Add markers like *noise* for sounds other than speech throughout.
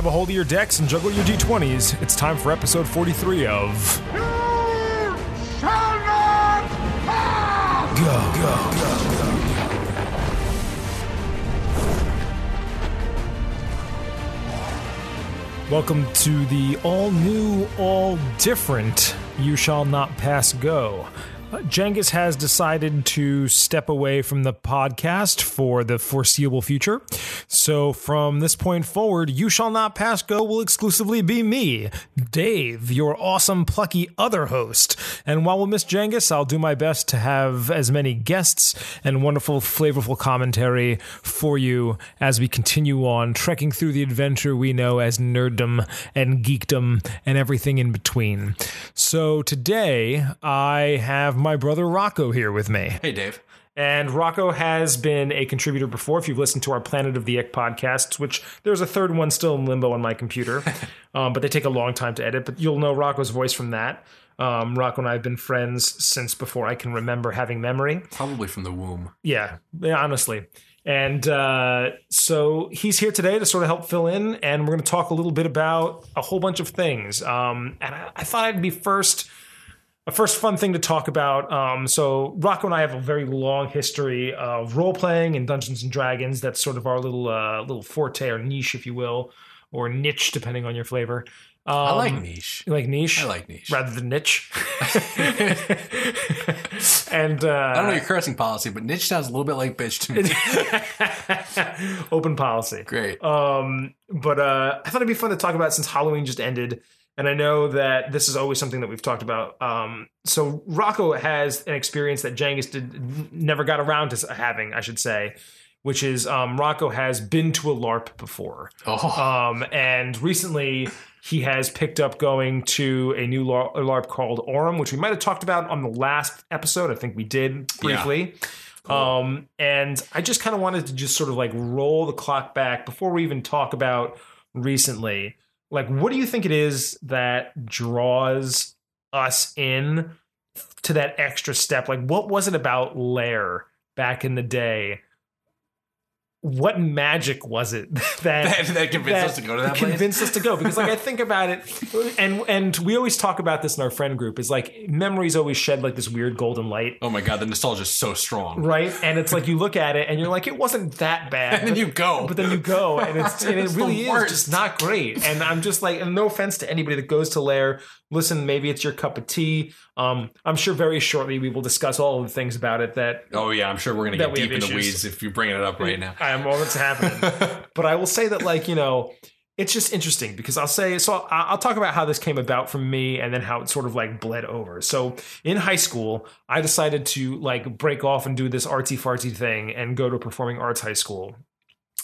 grab a hold of your decks and juggle your d20s. It's time for episode 43 of. You shall not pass! Go, go, go, go. Welcome to the all new, all different You Shall Not Pass Go. Cengiz has decided to step away from the podcast for the foreseeable future. So, from this point forward, You Shall Not Pass Go will exclusively be me, Dave, your awesome, plucky other host. And while we'll miss Cengiz, I'll do my best to have as many guests and wonderful, flavorful commentary for you as we continue on trekking through the adventure we know as nerddom and geekdom and everything in between. So, today I have my brother Rocco here with me. Hey, Dave. And Rocco has been a contributor before. If you've listened to our Planet of the Ick podcasts, which there's a third one still in limbo on my computer, *laughs* um, but they take a long time to edit. But you'll know Rocco's voice from that. Um, Rocco and I have been friends since before I can remember having memory. Probably from the womb. Yeah, yeah honestly. And uh, so he's here today to sort of help fill in, and we're going to talk a little bit about a whole bunch of things. Um, and I, I thought I'd be first a first fun thing to talk about. Um, so Rocco and I have a very long history of role playing and Dungeons and Dragons. That's sort of our little uh, little forte or niche, if you will, or niche, depending on your flavor. Um, I like niche. You like niche? I like niche. rather than niche. *laughs* and uh, I don't know your cursing policy, but niche sounds a little bit like bitch to me. *laughs* open policy. Great. Um, but uh, I thought it'd be fun to talk about since Halloween just ended, and I know that this is always something that we've talked about. Um, so Rocco has an experience that Cengiz did never got around to having, I should say, which is um, Rocco has been to a LARP before, oh, um, and recently he has picked up going to a new LARP, called Aurum, which we might have talked about on the last episode. I think we did briefly. Um, and I just kind of wanted to just sort of like roll the clock back before we even talk about recently. Like, what do you think it is that draws us in to that extra step? Like, what was it about LAIRE back in the day? What magic was it *laughs* that that, that convinced us to go to that place. convinced us to go because like I think about it and and we always talk about this in our friend group is like memories always shed like this weird golden light Oh my god, the nostalgia is so strong. right and it's like you look at it and you're like it wasn't that bad And then you go. but then you go and it's and it really is just not great and I'm just like and no offense to anybody that goes to LAIRE listen maybe it's your cup of tea um I'm sure very shortly we will discuss all the things about it that Oh yeah, I'm sure we're gonna get deep in the weeds if you're bringing it up right now. *laughs* I am all that's happening. *laughs* but I will say that, like, you know, it's just interesting because I'll say, so I- I'll talk about how this came about from me and then how it sort of like bled over. So in high school, I decided to like break off and do this artsy fartsy thing and go to a performing arts high school.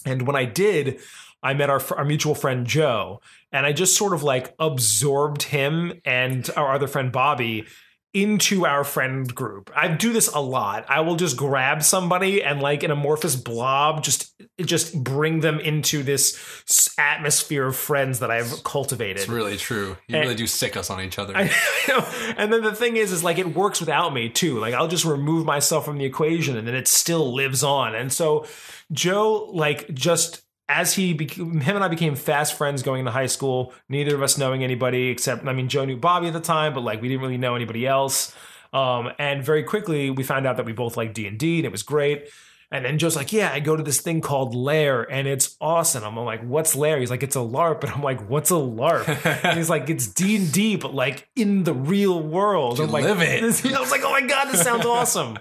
And when I did, I met our, our mutual friend Joe, and I just sort of like absorbed him and our other friend Bobby into our friend group. I do this a lot. I will just grab somebody and like an amorphous blob just just bring them into this atmosphere of friends that I've cultivated. It's really true. You And- really do sick us on each other. *laughs* I know. And then the thing is, is like it works without me too. Like I'll just remove myself from the equation, and then it still lives on. And so Joe, like, just as he became, him and I became fast friends going into high school. Neither of us knowing anybody except, I mean, Joe knew Bobby at the time, but like we didn't really know anybody else. Um, and very quickly we found out that we both like D and D, and it was great. And then Joe's like, "Yeah, I go to this thing called LAIRE, and it's awesome." I'm like, "What's LAIRE?" He's like, "It's a LARP," and I'm like, "What's a LARP?" *laughs* and he's like, "It's D and D, but like in the real world." You I'm like, it. *laughs* I was like, "Oh my god, this sounds *laughs* awesome!"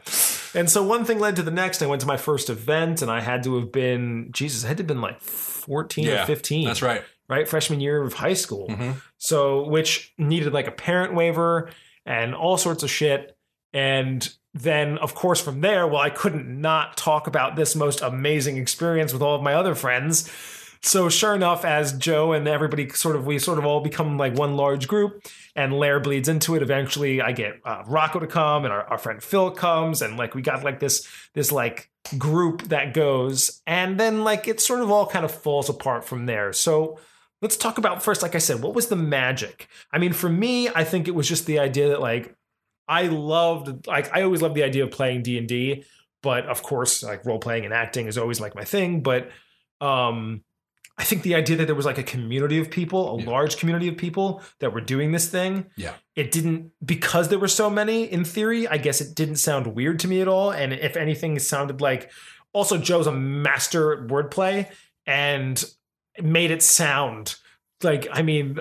And so one thing led to the next. I went to my first event, and I had to have been Jesus. I had to have been like 14 or 15 That's right. right? Freshman year of high school. Mhm. So, which needed like a parent waiver and all sorts of shit. And then, of course, from there, well, I couldn't not talk about this most amazing experience with all of my other friends. So, sure enough, as Joe and everybody sort of, we sort of all become like one large group, and LAIRE bleeds into it. Eventually, I get uh, Rocco to come, and our, our friend Phil comes, and like we got like this, this like group that goes, and then like it sort of all kind of falls apart from there. So, let's talk about first like i said what was the magic i mean for me i think it was just the idea that like i loved like i always loved the idea of playing d&d but of course like role playing and acting is always like my thing but um I think the idea that there was like a community of people, a Yeah. large community of people that were doing this thing, Yeah. it didn't because there were so many. In theory, I guess it didn't sound weird to me at all. And if anything, it sounded like also Joe's a master at wordplay and made it sound like I mean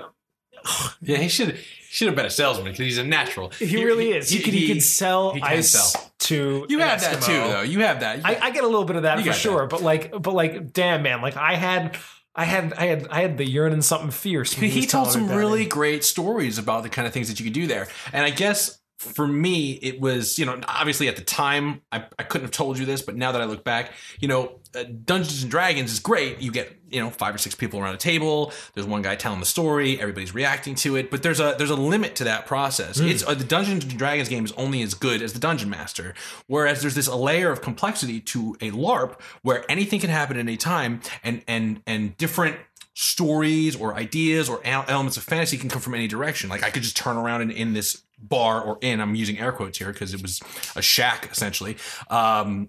Yeah, he should should have been a salesman because he's a natural. he really is. He, could he, could sell he can ice sell. to You have that too, though. You have that. I, I get a little bit of that for sure, that. but like, but like, damn man, like I had, I had, I had, I had the yearning something fierce. when he, told some really it. great stories about the kind of things that you could do there. And I guess for me, it was, you know, obviously at the time, I, I couldn't have told you this, but now that I look back, you know, uh, Dungeons and Dragons is great. You get, you know, five or six people around a table. There's one guy telling the story. Everybody's reacting to it, but there's a there's a limit to that process. It's uh, the Dungeons and Dragons game is only as good as the dungeon master. Whereas there's this layer of complexity to a LARP where anything can happen at any time, and and and different stories or ideas or elements of fantasy can come from any direction. Like I could just turn around and in this bar or in I'm using air quotes here because it was a shack essentially. Um,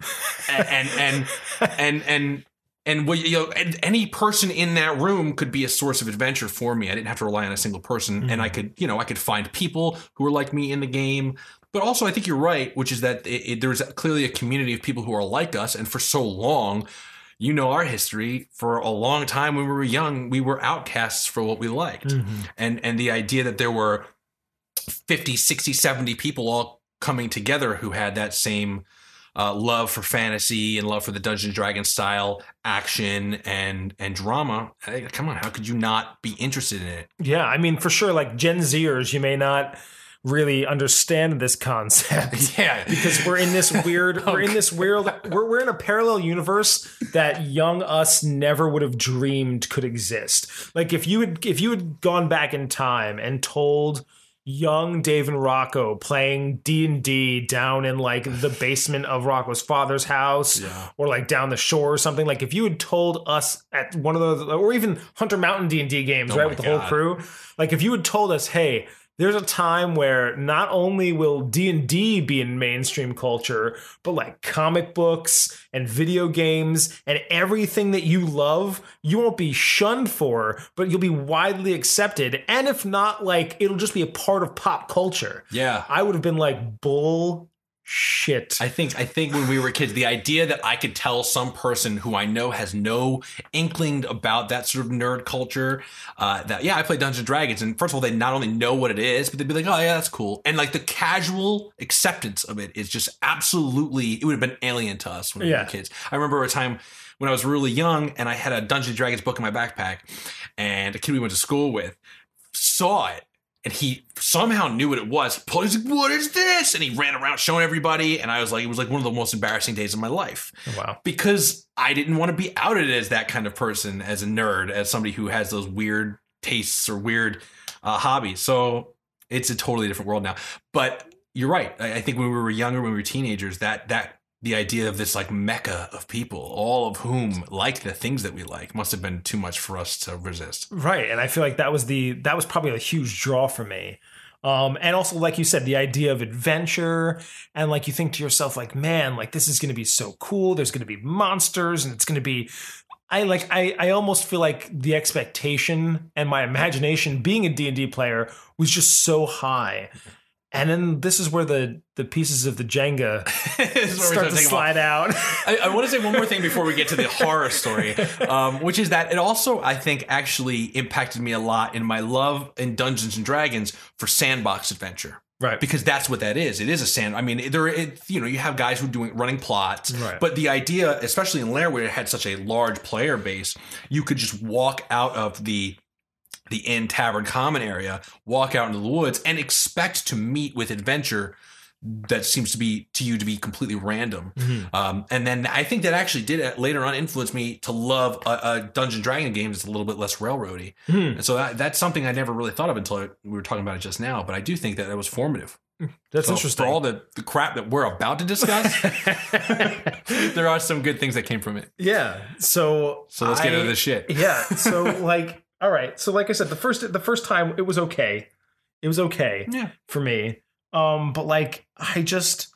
and and and and and. And you know, and any person in that room could be a source of adventure for me. I didn't have to rely on a single person, and I could, you know, I could find people who were like me in the game. But also, I think you're right, which is that it, it, there's clearly a community of people who are like us, and for so long, you know our history for a long time when we were young we were outcasts for what we liked Mm-hmm. and and the idea that there were 50 60 70 people all coming together who had that same uh, love for fantasy and love for the Dungeons and Dragons style action and and drama. Hey, come on how could you not be interested in it? Yeah, I mean, for sure, like Gen Zers, you may not really understand this concept. *laughs* yeah. Because we're in this weird we're in this weird we're, we're in a parallel universe that young us never would have dreamed could exist. Like if you had if you had gone back in time and told young Dave and Rocco playing D&D down in like the basement of Rocco's father's house Yeah. or like down the shore or something like if you had told us at one of those or even Hunter Mountain D&D games Oh right with the whole crew like if you had told us hey there's a time where not only will D&D be in mainstream culture but like comic books and video games and everything that you love you won't be shunned for but you'll be widely accepted. And if not like it'll just be a part of pop culture. Yeah. I would have been like bull shit. I think I think when we were kids, the idea that I could tell some person who I know has no inkling about that sort of nerd culture, uh, that yeah, I play Dungeons and Dragons, and first of all, they not only know what it is, but they'd be like, oh yeah, that's cool, and like the casual acceptance of it is just absolutely, it would have been alien to us when we were kids. I remember a time when I was really young, and I had a Dungeons and Dragons book in my backpack, and a kid we went to school with saw it and he somehow knew what it was. He pulled, he's like, "What is this?" And he ran around showing everybody. And I was like, it was like one of the most embarrassing days of my life wow because I didn't want to be outed as that kind of person, as a nerd, as somebody who has those weird tastes or weird uh, hobbies. So it's a totally different world now. But you're right. I, I think when we were younger, when we were teenagers, that that the idea of this like mecca of people, all of whom like the things that we like, must have been too much for us to resist. Right, and I feel like that was the that was probably a huge draw for me. Um, and also, like you said, the idea of adventure, and like you think to yourself, like, man, like this is going to be so cool. There's going to be monsters, and it's going to be. I like. I I almost feel like the expectation and my imagination being a D and D player was just so high. And then this is where the the pieces of the Jenga *laughs* This is where we start to slide out. I, I want to say one more thing before we get to the *laughs* horror story, um, which is that it also, I think, actually impacted me a lot in my love in Dungeons and Dragons for sandbox adventure. right. Because that's what that is. It is a sand. I mean, there. It, you know, you have guys who are doing running plots, Right. but the idea, especially in LAIRE, where it had such a large player base, you could just walk out of the the inn tavern common area, walk out into the woods, and expect to meet with adventure that seems to be to you to be completely random. Um, and then I think that actually did uh, later on influence me to love a, a Dungeon Dragon game that's a little bit less railroady. Hmm. And so that, that's something I never really thought of until I, we were talking about it just now. But I do think that it was formative. That's So interesting. For all the, the crap that we're about to discuss, *laughs* there are some good things that came from it. yeah. So So let's get into the shit. yeah so *laughs* like all right so like i said the first the first time it was okay it was okay Yeah. for me um but like i just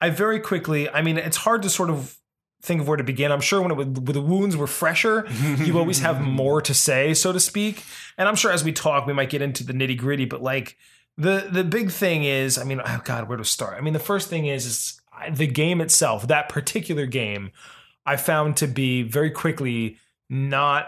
i very quickly i mean it's hard to sort of think of where to begin. I'm sure when, it, when the wounds were fresher, you always have *laughs* more to say, so to speak. And I'm sure as we talk, we might get into the nitty gritty. But like the the big thing is, I mean, oh God, where to start? I mean, the first thing is is the game itself. That particular game, I found to be very quickly not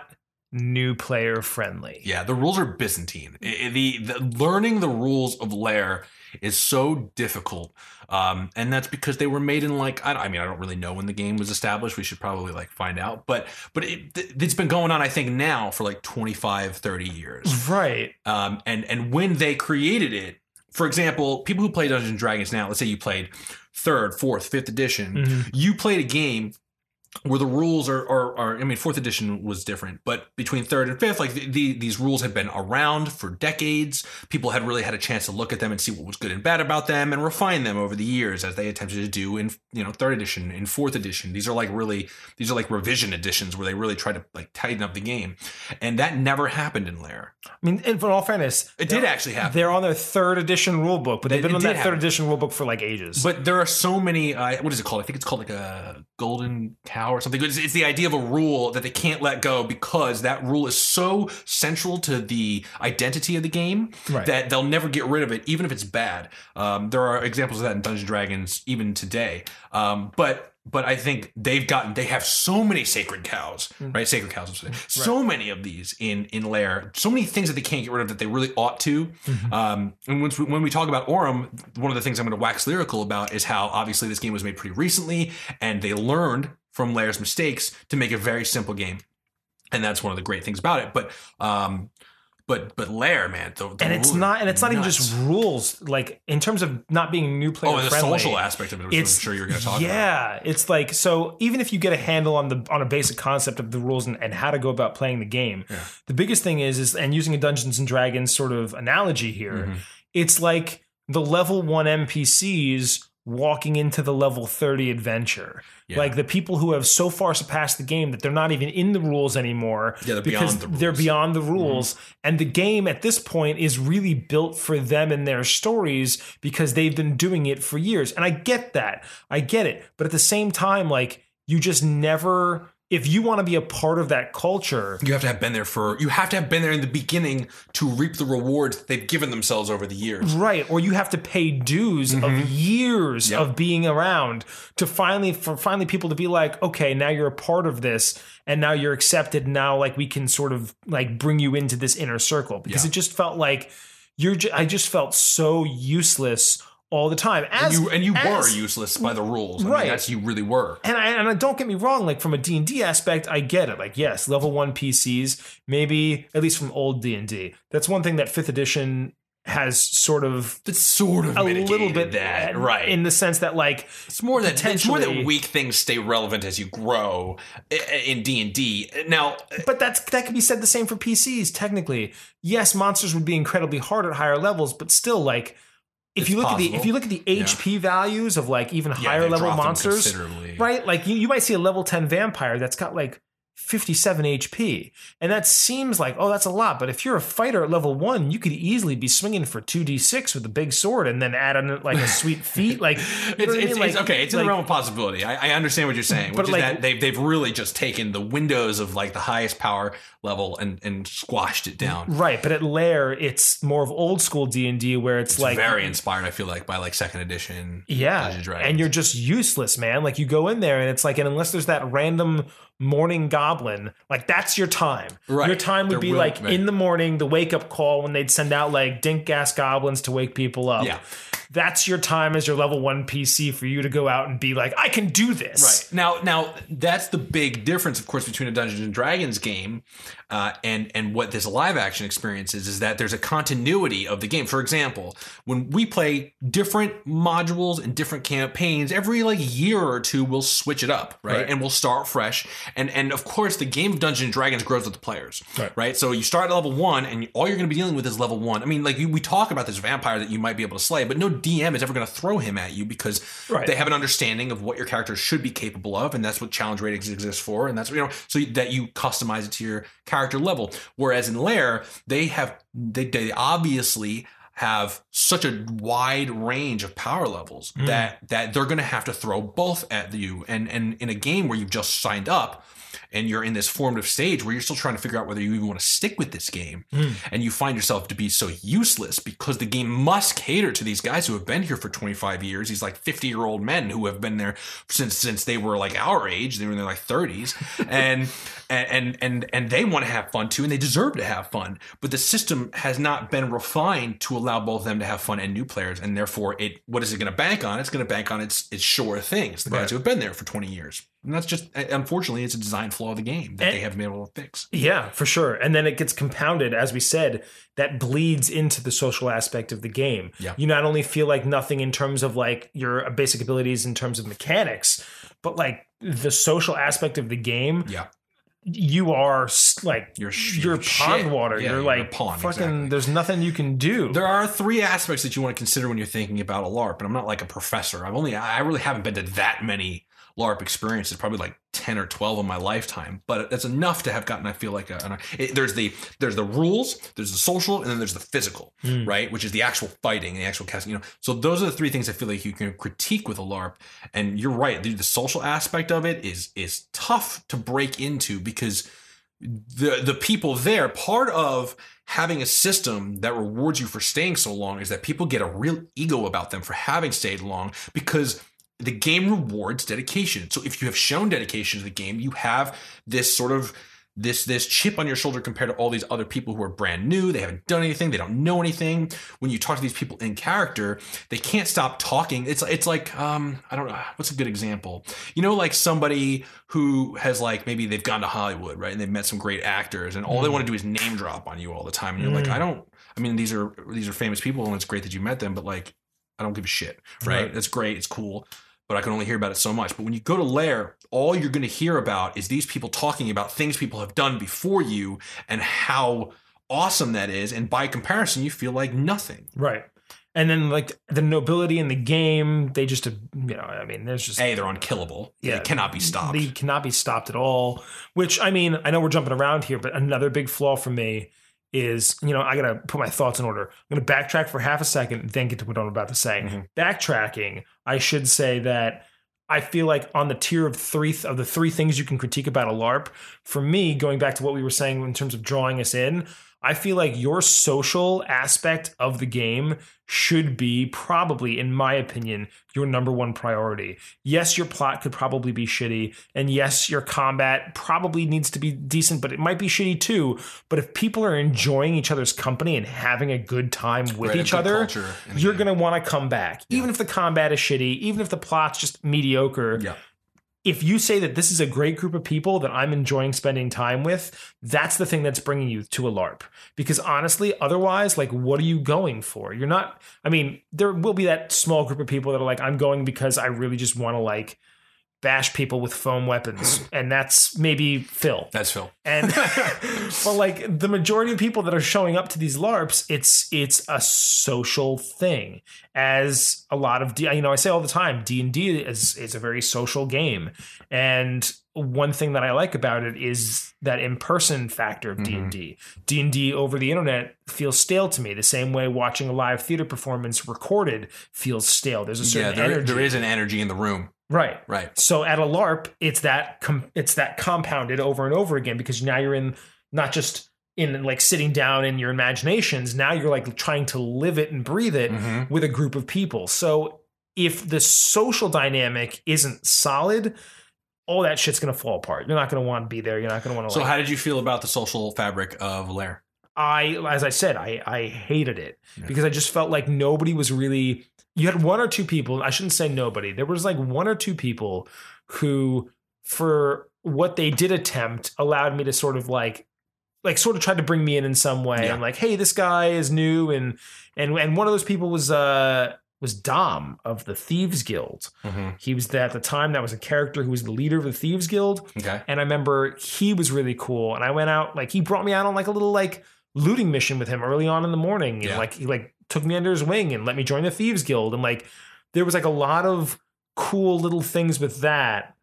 new player friendly. Yeah, the rules are Byzantine. The, the learning the rules of LAIRE is so difficult, um, and that's because they were made in like I, I mean I don't really know when the game was established. We should probably like find out, but but it, it's been going on I think now for like 25, 30 years. Right. Um, and and when they created it, for example, people who play Dungeons and Dragons now, let's say you played third, fourth, fifth edition, Mhm. you played a game where the rules are, are, are I mean, fourth edition was different, but between third and fifth, like the, the, these rules had been around for decades. People had really had a chance to look at them and see what was good and bad about them and refine them over the years as they attempted to do in, you know, third edition, in fourth edition. These are like really, these are like revision editions where they really try to like tighten up the game. And that never happened in LAIRE. I mean, in for all fairness, It did actually happen. They're on their third edition rule book, but they've been it on that happen. third edition rule book for like ages. But there are so many. Uh, what is it called? I think it's called like a golden cow or something. It's, it's the idea of a rule that they can't let go because that rule is so central to the identity of the game Right. that they'll never get rid of it, even if it's bad. Um, there are examples of that in Dungeons Dragons even today. Um, but but I think they've gotten they have so many sacred cows, right? Sacred cows, I'm saying. so many of these in in LAIRE, so many things that they can't get rid of that they really ought to. Um, and once we, when we talk about Aurum, one of the things I'm going to wax lyrical about is how obviously this game was made pretty recently, and they learned from LAIRE's mistakes to make a very simple game, and that's one of the great things about it. But um, but but LAIRE, man, the, the and it's not, and it's not even just rules. Like in terms of not being new player oh, and the friendly, social aspect of it, which I'm sure you're going to talk about. yeah it's like so even if you get a handle on the on a basic concept of the rules and, and how to go about playing the game the biggest thing is is and using a dungeons and dragons sort of analogy here Mm-hmm. it's like the level 1 npcs walking into the level 30 adventure Yeah. like the people who have so far surpassed the game that they're not even in the rules anymore Yeah, they're because beyond the they're. Mm-hmm. beyond the rules and the game at this point is really built for them and their stories because they've been doing it for years and i get that i get it but at the same time like you just never if you want to be a part of that culture You have to have been there for. You have to have been there in the beginning to reap the rewards they've given themselves over the years. right or you have to pay dues of years Mm-hmm. Yep. of being around to finally for finally people to be like okay now you're a part of this and now you're accepted now like we can sort of like bring you into this inner circle because Yeah. it just felt like you're ju- i just felt so useless all the time as And you and you were useless by the rules. I Right. mean, that's you really were. and I, and I don't get me wrong, like from a D&D aspect, I get it. Like, yes, level one PCs, maybe at least from old D&D. That's one thing that fifth edition has sort of It's sort of a little bit that, right? in the sense that like it's more that it's more that weak things stay relevant as you grow eh, eh, in D and D. Now, eh, but that's that could be said the same for PCs technically. Yes, monsters would be incredibly hard at higher levels, but still like if you look at the if you look at the HP values of like even yeah, higher level monsters, right? Like you, you might see a level 10 vampire that's got like 57 HP. And that seems like, oh, that's a lot. But if you're a fighter at level one, you could easily be swinging for 2d6 with a big sword and then add on like a sweet *laughs* feat. Like, It's, I it's, mean? it's Like- okay. It's in the realm of possibility. I, I understand what you're saying, But which is like- that they've they've really just taken the windows of like the highest power level and and squashed it down. Right, but at LAIRE, it's more of old school D and D, where it's, It's like very inspired. I feel like by like second edition. Yeah, and you're just useless, man. Like you go in there, and it's like, and unless there's that random morning goblin, like that's your time. Right. Your time would There be will- like in the morning, the wake up call when they'd send out like dink gas goblins to wake people up. Yeah. That's your time as your level one PC for you to go out and be like, I can do this. Right now, now that's the big difference, of course, between a Dungeons and Dragons game uh, and and what this live action experience is. Is that there's a continuity of the game. For example, when we play different modules and different campaigns, every like year or two, we'll switch it up, right? Right. And we'll start fresh. And and of course, the game of Dungeons and Dragons grows with the players, Right. So you start at level one, and all you're going to be dealing with is level one. I mean, like we we talk about this vampire that you might be able to slay, but no DM is ever going to throw him at you because Right. they have an understanding of what your character should be capable of, and that's what challenge ratings exist for, and that's you know so that you customize it to your character level. Whereas in LAIRE, they have they, they obviously have such a wide range of power levels Mm. that that they're going to have to throw both at you. And and in a game where you've just signed up and you're in this formative stage where you're still trying to figure out whether you even want to stick with this game, Mm. and you find yourself to be so useless because the game must cater to these guys who have been here for 25 years. These like 50 year old men who have been there since since they were like our age. They were in their like 30s, *laughs* and and and and they want to have fun too, and they deserve to have fun. But the system has not been refined to allow both of them to have fun and new players, and therefore, it what is it going to bank on? It's going to bank on its its sure things. The guys Right. who have been there for 20 years, and that's just uh, unfortunately, it's a design flaw of the game that And- they haven't been able to fix. Yeah, for sure. And then it gets compounded, as we said, that bleeds into the social aspect of the game. Yeah. You not only feel like nothing in terms of like your basic abilities in terms of mechanics, but like the social aspect of the game, Yeah. you are like You're you're you're pond shit. water. Yeah, you're you're like a pawn, fucking. exactly. There's nothing you can do. There are three aspects that you want to consider when you're thinking about a LARP, and I'm not like a professor. I've only, I really haven't been to that many LARP experiences, probably like 10 or 12 in my lifetime, but that's enough to have gotten, I feel like, a, an, it, there's the, there's the rules, there's the social, and then there's the physical, Mm. right? Which is the actual fighting, the actual casting, you know. So those are the three things I feel like you can critique with a LARP. And you're right, the, the social aspect of it is, is tough to break into because the the people there part of having a system that rewards you for staying so long is that people get a real ego about them for having stayed long because the game rewards dedication. So if you have shown dedication to the game you have this sort of this this chip on your shoulder compared to all these other people who are brand new. They haven't done anything. They don't know anything. When you talk to these people in character they can't stop talking. It's it's like um i don't know what's a good example? You know like somebody who has like maybe they've gone to hollywood right and they've met some great actors and all they Mm. want to do is name drop on you all the time and you're like Mm. i don't i mean these are these are famous people and it's great that you met them but like i don't give a shit right, Right. that's great. It's cool but I can only hear about it so much. But when you go to LAIRE, all you're going to hear about is these people talking about things people have done before you and how awesome that is. And by comparison, you feel like nothing. right. And then like the nobility in the game, they just you know, I mean, there's just A, they're unkillable. Yeah. They cannot be stopped. They cannot be stopped at all. Which I mean, I know we're jumping around here, but another big flaw for me is, you know, I gotta put my thoughts in order. I'm gonna backtrack for half a second and then get to what I'm about to say. Mhm. Backtracking, I should say that I feel like on the tier of three of the three things you can critique about a LARP, for me, going back to what we were saying in terms of drawing us in, I feel like your social aspect of the game should be probably, in my opinion, your number one priority. Yes, your plot could probably be shitty, and yes, your combat probably needs to be decent, but it might be shitty too. But if people are enjoying each other's company and having a good time with Right, each other, culture in the you're going to want to come back. Even if the combat is shitty, even if the plot's just mediocre, Yeah. If you say that this is a great group of people that I'm enjoying spending time with, that's the thing that's bringing you to a LARP. Because honestly, otherwise, like, what are you going for? You're not, I mean, there will be that small group of people that are like, I'm going because I really just want to, like, bash people with foam weapons. *laughs* and that's maybe Phil. That's Phil. And *laughs* but like the majority of people that are showing up to these LARPs, it's it's a social thing. As a lot of D, you know, I say all the time, D and D is is a very social game, and one thing that I like about it is that in person factor of D and D. Mm-hmm. D and D over the internet feels stale to me. The same way watching a live theater performance recorded feels stale. There's a Yeah, certain there, energy, there is an energy in the room. Right? Right. So at a LARP, it's that com- it's that compounded over and over again because now you're in not just in like sitting down in your imaginations. Now you're like trying to live it and breathe it Mhm. with a group of people. So if the social dynamic isn't solid, all that shit's gonna fall apart. You're not gonna want to be there. You're not gonna want to. So, like, how did you feel about the social fabric of LAIRE? I, as I said, I I hated it Yeah. because I just felt like nobody was really. You had one or two people. I shouldn't say nobody. There was like one or two people who, for what they did attempt, allowed me to sort of like, like sort of tried to bring me in in some way. Yeah. I'm like, hey, this guy is new, and and and one of those people was uh was Dom of the Thieves Guild. Mm-hmm. He was at the time that was a character who was the leader of the Thieves Guild. Okay. And I remember he was really cool. And I went out, like he brought me out on like a little like looting mission with him early on in the morning. Yeah. like he like took me under his wing and let me join the Thieves Guild. And like there was like a lot of cool little things with that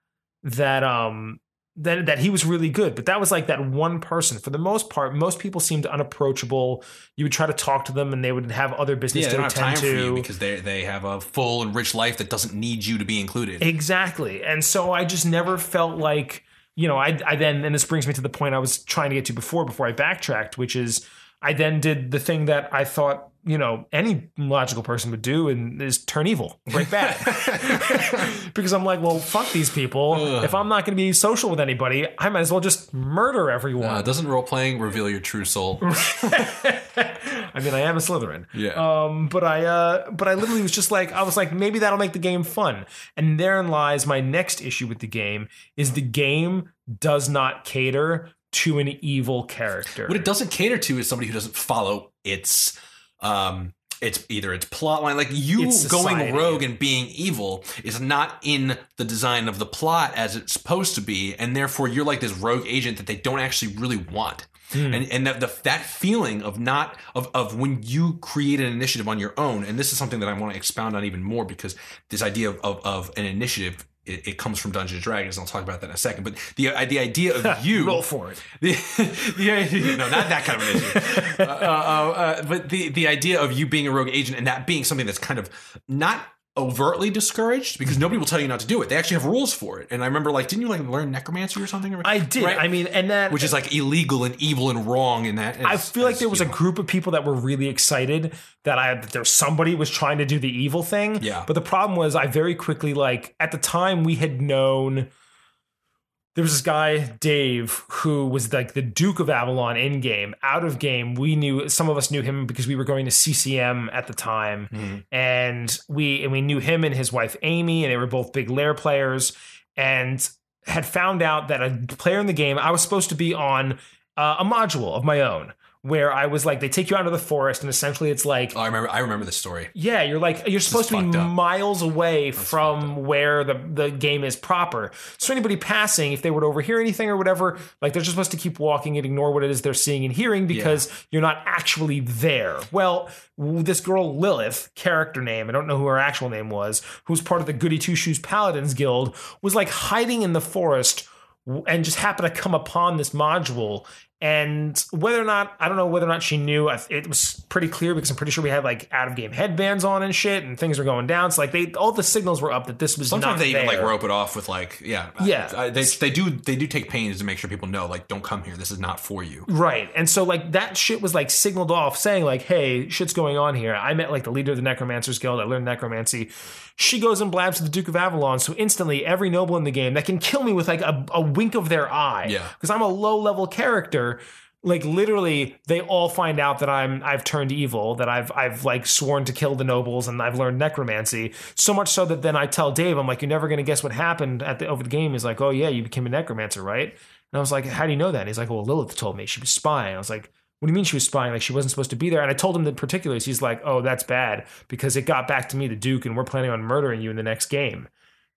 that um that that he was really good. But that was like that one person. For the most part, most people seemed unapproachable. You would try to talk to them, and they would have other business Yeah, to attend to. because they they have a full and rich life that doesn't need you to be included. Exactly. And so I just never felt like, you know, I, I then, and this brings me to the point I was trying to get to before, before I backtracked, which is I then did the thing that I thought, you know, any logical person would do and is turn evil, break bad. *laughs* *laughs* because I'm like, well, fuck these people. If I'm not going to be social with anybody, I might as well just murder everyone. Uh, doesn't role playing reveal your true soul? *laughs* I mean, I am a Slytherin. Yeah. Um, but I, uh, but I literally was just like, I was like, maybe that'll make the game fun. And therein lies my next issue with the game: is the game does not cater to an evil character. what it doesn't cater to is somebody who doesn't follow its um it's either its plot line like you going rogue and being evil is not in the design of the plot as it's supposed to be and therefore you're like this rogue agent that they don't actually really want Hmm. and and that the, that feeling of not of of when you create an initiative on your own and this is something that I want to expound on even more because this idea of of, of an initiative it, it comes from Dungeons and Dragons. I'll talk about that in a second. But the the idea of *laughs* you Roll for it. *laughs* the, the idea, no, not that kind of an issue. *laughs* Uh, uh, uh, but the the idea of you being a rogue agent and that being something that's kind of not overtly discouraged because nobody will tell you not to do it. They actually have rules for it. And I remember, like, didn't you like learn necromancy or something? I did. Right? I mean, and that which is like illegal and evil and wrong. In that, I feel like there was a group of people that were really excited that I that there somebody was trying to do the evil thing. Yeah. But the problem was I very quickly like at the time we had known there was this guy Dave who was like the Duke of Avalon in game. Out of game, we knew some of us knew him because we were going to CCM at the time, Mhm. and we and we knew him and his wife Amy, and they were both big LAIRE players, and had found out that a player in the game I was supposed to be on uh, a module of my own where I was like they take you out of the forest and essentially it's like Oh, I remember. I remember this story. yeah, you're like you're supposed to be miles away from where the the game is proper. So anybody passing, if they were to overhear anything or whatever, like they're just supposed to keep walking and ignore what it is they're seeing and hearing because you're not actually there. Well, this girl Lilith, character name, I don't know who her actual name was, who's part of the Goody Two Shoes Paladins Guild, was like hiding in the forest and just happened to come upon this module. And whether or not, I don't know whether or not she knew, it was pretty clear because I'm pretty sure we had like out of game headbands on and shit, and things were going down. So like they, all the signals were up that this was Sometimes they even like rope it off with like, yeah, Yeah. I- they they do they do take pains to make sure people know like, don't come here. This is not for you. Right. And so like that shit was like signaled off saying like, hey, shit's going on here. I met like the leader of the Necromancers Guild. I learned necromancy. She goes and blabs to the Duke of Avalon. So instantly every noble in the game that can kill me with like a, a wink of their eye. Yeah. Because I'm a low level character. Like literally, they all find out that I'm I've turned evil, that I've I've like sworn to kill the nobles, and I've learned necromancy. So much so that then I tell Dave, I'm like, you're never gonna guess what happened at the over the game. He's like, oh yeah, you became a necromancer, right? And I was like, how do you know that? And he's like, well, Lilith told me she was spying. I was like, what do you mean she was spying? Like she wasn't supposed to be there. And I told him the particulars. He's like, oh, that's bad because it got back to me, the Duke, and we're planning on murdering you in the next game.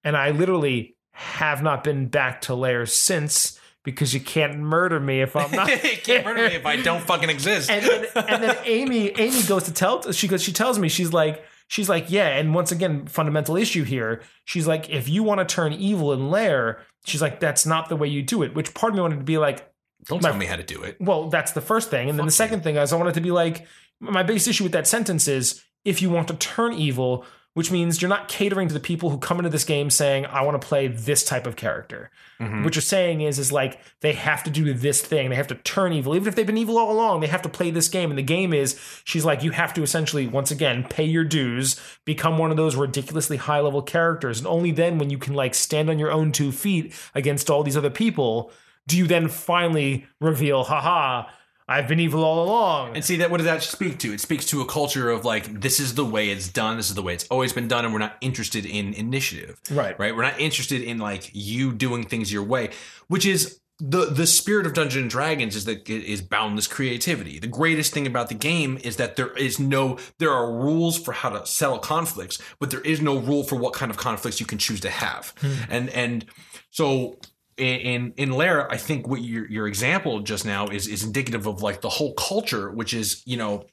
And I literally have not been back to LAIRE since because you can't murder me if I'm not. *laughs* you can't murder me if I don't fucking exist. and then, and then Amy Amy goes to tell she goes she tells me she's like she's like yeah and once again fundamental issue here she's like if you want to turn evil in LAIRE she's like that's not the way you do it which part of me wanted to be like don't my- tell me how to do it. well that's the first thing and then the second thing is I wanted to be like my biggest issue with that sentence is if you want to turn evil which means you're not catering to the people who come into this game saying I want to play this type of character Mhm. what you're saying is is like they have to do this thing. They have to turn evil. Even if they've been evil all along they have to play this game. And the game is she's like you have to essentially once again pay your dues become one of those ridiculously high level characters. And only then when you can like stand on your own two feet against all these other people do you then finally reveal haha i've been evil all along And see that what does that speak to? It speaks to a culture of like this is the way it's done, this is the way it's always been done, and we're not interested in initiative. Right. Right. We're not interested in like you doing things your way, which is the the spirit of Dungeons and Dragons is that it is boundless creativity. The greatest thing about the game is that there is no there are rules for how to settle conflicts, but there is no rule for what kind of conflicts you can choose to have. Hmm. And and so in in, LAIRE, I think what your your example just now is is indicative of like the whole culture, which is you know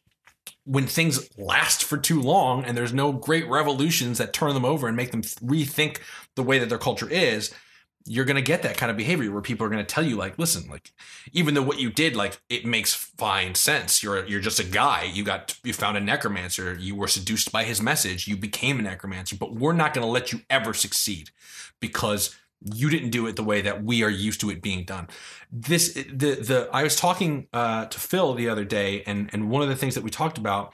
when things last for too long and there's no great revolutions that turn them over and make them rethink the way that their culture is you're going to get that kind of behavior where people are going to tell you like listen like even though what you did like it makes fine sense. You're you're just a guy. You got you found a necromancer. You were seduced by his message. You became a necromancer. But we're not going to let you ever succeed because you didn't do it the way that we are used to it being done. This the the i was talking uh, to phil the other day and and one of the things that we talked about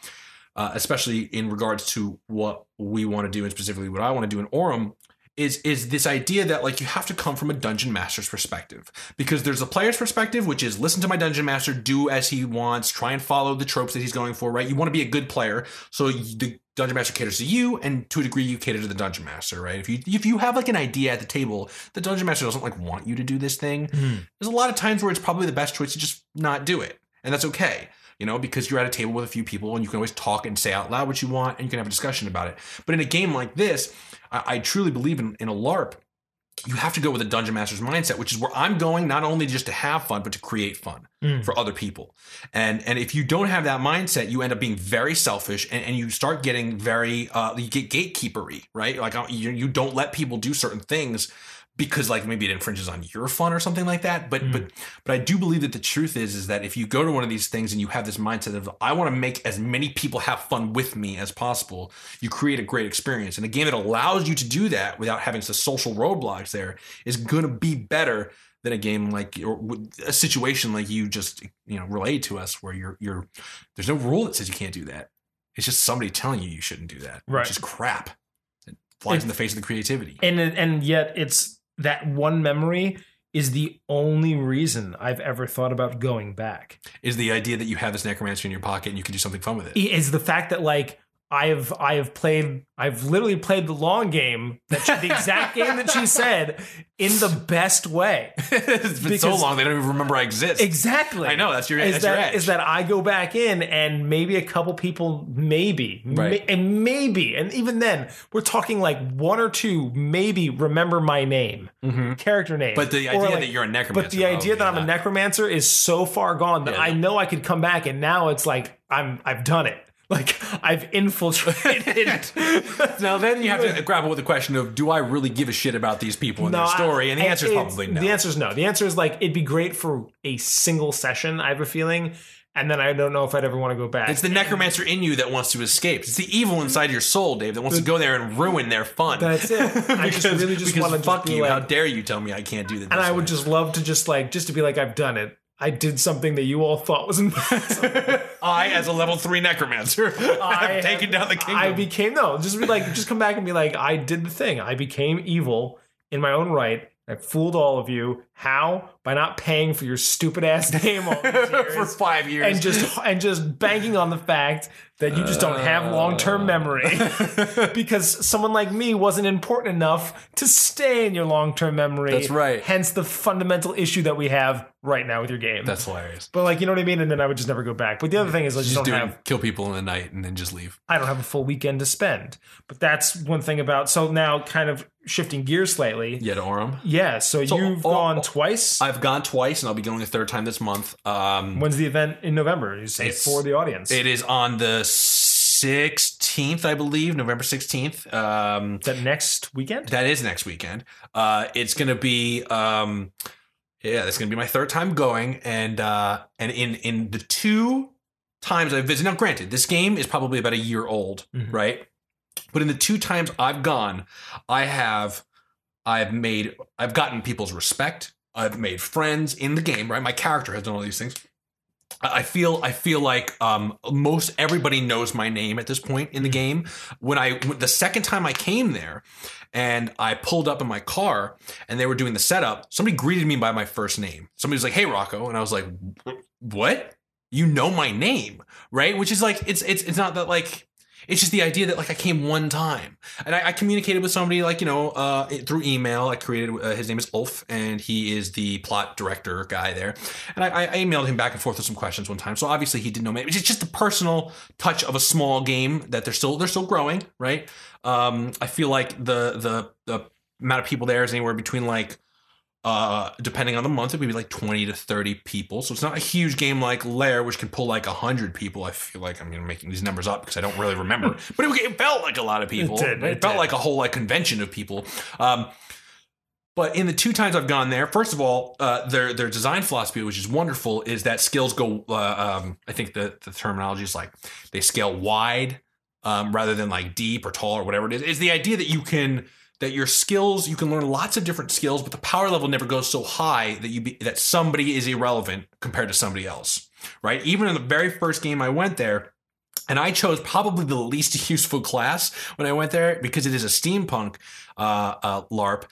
uh, especially in regards to what we want to do and specifically what i want to do in Aurum is is this idea that like you have to come from a dungeon master's perspective. Because there's a player's perspective which is listen to my dungeon master do as he wants try and follow the tropes that he's going for right? You want to be a good player. So the dungeon master caters to you and to a degree you cater to the dungeon master right? If you if you have like an idea at the table the dungeon master doesn't like want you to do this thing. Hmm. There's a lot of times where it's probably the best choice to just not do it and that's okay you know, because you're at a table with a few people and you can always talk and say out loud what you want and you can have a discussion about it. But in a game like this, I, I truly believe in, in a LARP, you have to go with a dungeon master's mindset, which is where I'm going not only just to have fun, but to create fun Mm. for other people. And and if you don't have that mindset, you end up being very selfish and, and you start getting very uh, you get gatekeepery, right? Like uh, you, you don't let people do certain things because like maybe it infringes on your fun or something like that. But hmm. but but I do believe that the truth is is that if you go to one of these things and you have this mindset of I want to make as many people have fun with me as possible, you create a great experience. And a game that allows you to do that without having the social roadblocks there is going to be better than a game like or a situation like you just you know relayed to us where you're you're there's no rule that says you can't do that. It's just somebody telling you you shouldn't do that, Right. which is crap. It flies in the face of the creativity. and and yet it's that one memory is the only reason I've ever thought about going back. Is the idea that you have this necromancer in your pocket and you can do something fun with it. Is the fact that like I have I have played I've literally played the long game that she, the exact game that she said in the best way. *laughs* it's been so long they don't even remember I exist. Exactly. I know, that's your- is that's your that edge. is that I go back in and maybe a couple people maybe Right. ma- and maybe and even then we're talking like one or two maybe remember my name character name Mm-hmm. But the idea like- that you're a necromancer. but the idea that I'm a necromancer is so far gone that Yeah. I know I could come back and now it's like I'm I've done it *laughs* like I've infiltrated *laughs* Now then you have to grapple with the question of do I really give a shit about these people and their story? And the answer is probably no. The answer is no. The answer is like it'd be great for a single session. I have a feeling, and then I don't know if I'd ever want to go back. It's the necromancer in you that wants to escape. It's the evil inside your soul, Dave, that wants to go there and ruin their fun. That's it. I *laughs* just really just want to fuck you. like, How dare you tell me I can't do that? and I would just love to just like just to be like I've done it. I did something that you all thought was *laughs* impossible. I, as a level three necromancer, *laughs* I have taken down the kingdom. I became no, just be like, just come back and be like, I did the thing. I became evil in my own right. I fooled all of you. How? By not paying for your stupid ass *laughs* name all these years. for five years and just and just banking on the fact that you just don't have long term memory uh. *laughs* because someone like me wasn't important enough to stay in your long term memory. That's right. Hence the fundamental issue that we have right now with your game. That's hilarious. but like you know what I mean, and then I would just never go back. But the other thing is, I just, Just don't do have kill people in the night, and then just leave. I don't have a full weekend to spend. But that's one thing about. So now, kind of shifting gears slightly. Yeah, to Aurum. Yeah. So, So, you've gone twice. I've gone twice, and I'll be going a third time this month. Um, When's the event in November? You say It's- for the audience. it is on the 16th, I believe, November 16th. Um, that next weekend? That is next weekend. Uh, it's gonna be um, yeah, it's gonna be my third time going, and uh, and in in the two times I've visited. Now, granted, this game is probably about a year old, Mhm. right? But in the two times I've gone, I have I've made I've gotten people's respect. I've made friends in the game, right? My character has done all these things. I feel I feel like um, most everybody knows my name at this point in the game. When I the second time I came there, and I pulled up in my car, and they were doing the setup. Somebody greeted me by my first name. Somebody was like, "Hey, Rocco," and I was like, "What? You know my name, right?" Which is like it's it's it's not that like. It's just the idea that like I came one time, and I, I communicated with somebody like you know uh, through email. I created uh, his name is Ulf, and he is the plot director guy there. And I, I emailed him back and forth with some questions one time. So obviously he didn't know me. It's just the personal touch of a small game that they're still they're still growing, right? Um, I feel like the the the amount of people there is anywhere between like uh depending on the month it would be like 20 to 30 people so it's not a huge game like LAIRE which can pull like 100 people i feel like i'm making these numbers up because i don't really remember *laughs* but it, it felt like a lot of people It did, it felt did. like a whole like convention of people um But in the two times I've gone there, first of all, uh, their their design philosophy, which is wonderful, is that skills go. Uh, um, I think the the terminology is like they scale wide um, rather than like deep or tall or whatever it is. Is the idea that you can that your skills you can learn lots of different skills, but the power level never goes so high that you be, that somebody is irrelevant compared to somebody else, right? Even in the very first game I went there. And I chose probably the least *laughs* useful class when I went there because it is a steampunk uh, uh, LARP,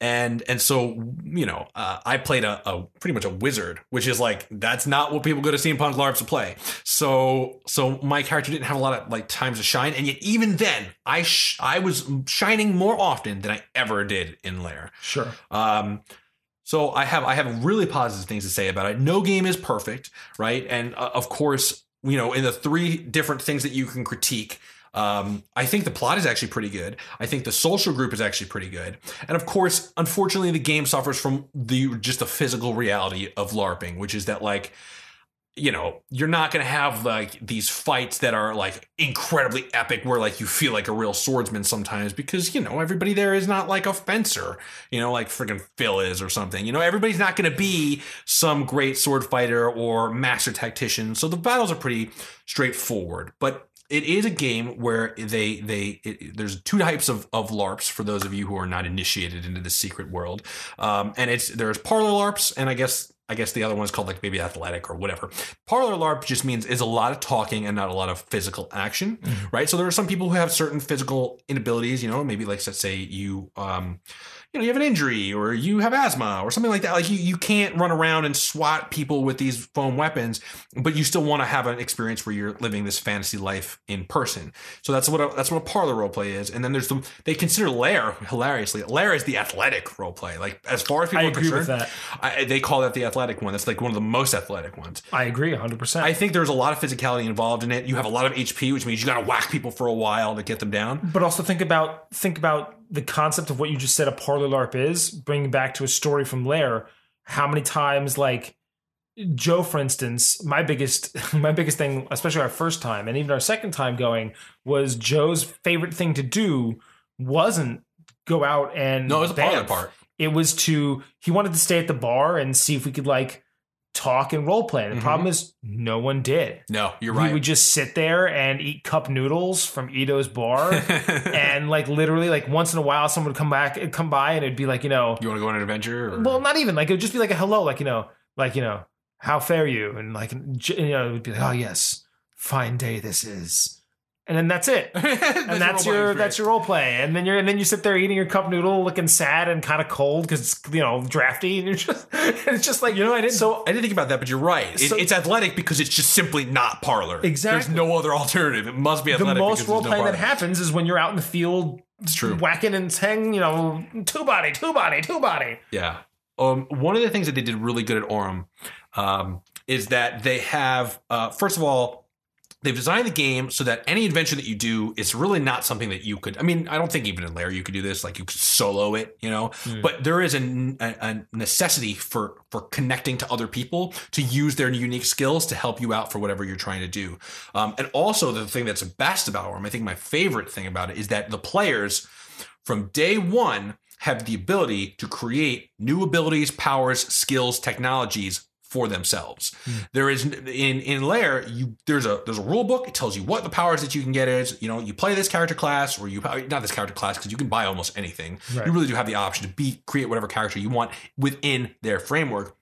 and and so you know uh, I played a, a pretty much a wizard, which is like that's not what people go to steampunk LARPs to play. So so my character didn't have a lot of like times to shine, and yet even then I sh- I was shining more often than I ever did in LAIRE. Sure. Um, so I have I have really positive things to say about it. No game is perfect, right? And uh, of course, you know, in the three different things that you can critique, um, I think the plot is actually pretty good. I think the social group is actually pretty good, and of course, unfortunately, the game suffers from the just the physical reality of LARPing, which is that like you know, you're not going to have like these fights that are like incredibly epic where like you feel like a real swordsman sometimes because, you know, everybody there is not like a fencer, you know, like freaking Phil is or something. You know, everybody's not going to be some great sword fighter or master tactician. So the battles are pretty straightforward, but it is a game where they they it, there's two types of of larps for those of you who are not initiated into the secret world um, and it's there's parlor larps and i guess I guess the other one is called like maybe athletic or whatever. Parlor LARP just means is a lot of talking and not a lot of physical action, mm-hmm. right? So there are some people who have certain physical inabilities, you know, maybe like let's say you um you know, you have an injury or you have asthma or something like that. Like you, you can't run around and swat people with these foam weapons, but you still want to have an experience where you're living this fantasy life in person. So that's what a, that's what a parlor role play is. And then there's the they consider LAIRE hilariously. LAIRE is the athletic role play. Like as far as people I are agree concerned, with that. I, they call that the athletic one. That's like one of the most athletic ones. I agree 100%. I think there's a lot of physicality involved in it. You have a lot of HP, which means you got to whack people for a while to get them down. but also think about think about the concept of what you just said a parlor LARP is, bringing back to a story from LAIRE. How many times, like Joe, for instance, my biggest *laughs* my biggest thing, especially our first time and even our second time going, was Joe's favorite thing to do wasn't go out and No, it was parlor part. It was to he wanted to stay at the bar and see if we could like talk and role play. The Mhm. problem is no one did. No, you're right. We would just sit there and eat cup noodles from Ito's bar. *laughs* and like literally, like once in a while, someone would come back, come by, and it'd be like, you know, you want to go on an adventure? Or? well, not even like it would just be like a hello, like you know, like you know, how fare you, and like you know, it would be like, oh yes, fine day this is, and then that's it, *laughs* and that's your that's your role play, and then you're and then you sit there eating your cup noodle, looking sad and kind of cold because it's you know drafty, and *laughs* you're just it's just like you know I didn't So I didn't think about that, but you're right. It- So- it's athletic because it's just simply not parlor. Exactly. There's no other alternative. It must be athletic. the most role no playing that happens is when you're out in the field It's true. whacking and saying, you know, two body, two body, two body. Yeah. Um, one of the things that they did really good at Aurum um, is that they have, uh, first of all, they've designed the game so that any adventure that you do is really not something that you could. I mean, I don't think even in LAIRE you could do this. Like you could solo it, you know. But there is a, a, a necessity for for connecting to other people to use their unique skills to help you out for whatever you're trying to do. Um, and also the thing that's best about Aurum, I think my favorite thing about it is that the players from day one have the ability to create new abilities, powers, skills, technologies for themselves. Hmm. There is in in LAIRE, you there's a there's a rule book. It tells you what the powers that you can get is. You know, you play this character class, or you not this character class because you can buy almost anything. Right. You really do have the option to be create whatever character you want within their framework.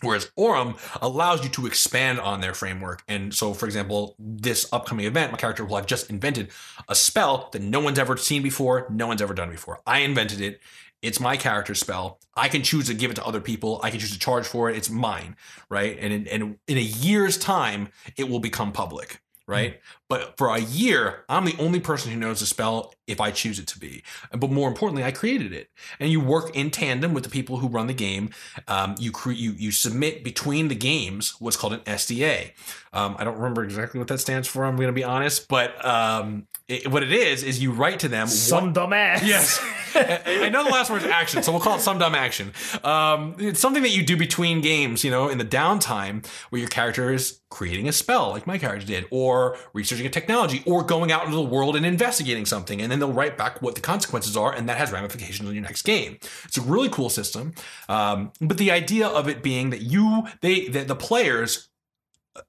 Whereas Aurum allows you to expand on their framework. And so, for example, this upcoming event, my character will have just invented a spell that no one's ever seen before, no one's ever done before. I invented it. It's my character spell. I can choose to give it to other people. I can choose to charge for it. It's mine, right? And in, and in a year's time, it will become public, right? But for a year, I'm the only person who knows the spell if I choose it to be. But more importantly, I created it. And you work in tandem with the people who run the game. Um, you, cre- you you submit between the games what's called an SDA. Um, I don't remember exactly what that stands for. I'm going to be honest, but um, it, what it is is you write to them Some what- dumbass. Yes. I know the last word is action, so we'll call it some dumb action. Um, it's something that you do between games, you know, in the downtime where your character is creating a spell, like my character did, or researching a technology or going out into the world and investigating something. And then they'll write back what the consequences are, and that has ramifications on your next game. It's a really cool system. Um, but the idea of it being that you, they, that the players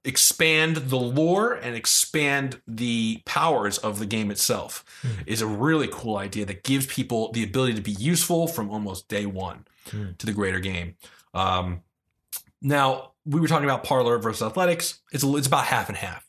expand the lore and expand the powers of the game itself is a really cool idea that gives people the ability to be useful from almost day one to the greater game. Um, now we were talking about parlor versus athletics. It's it's about half and half.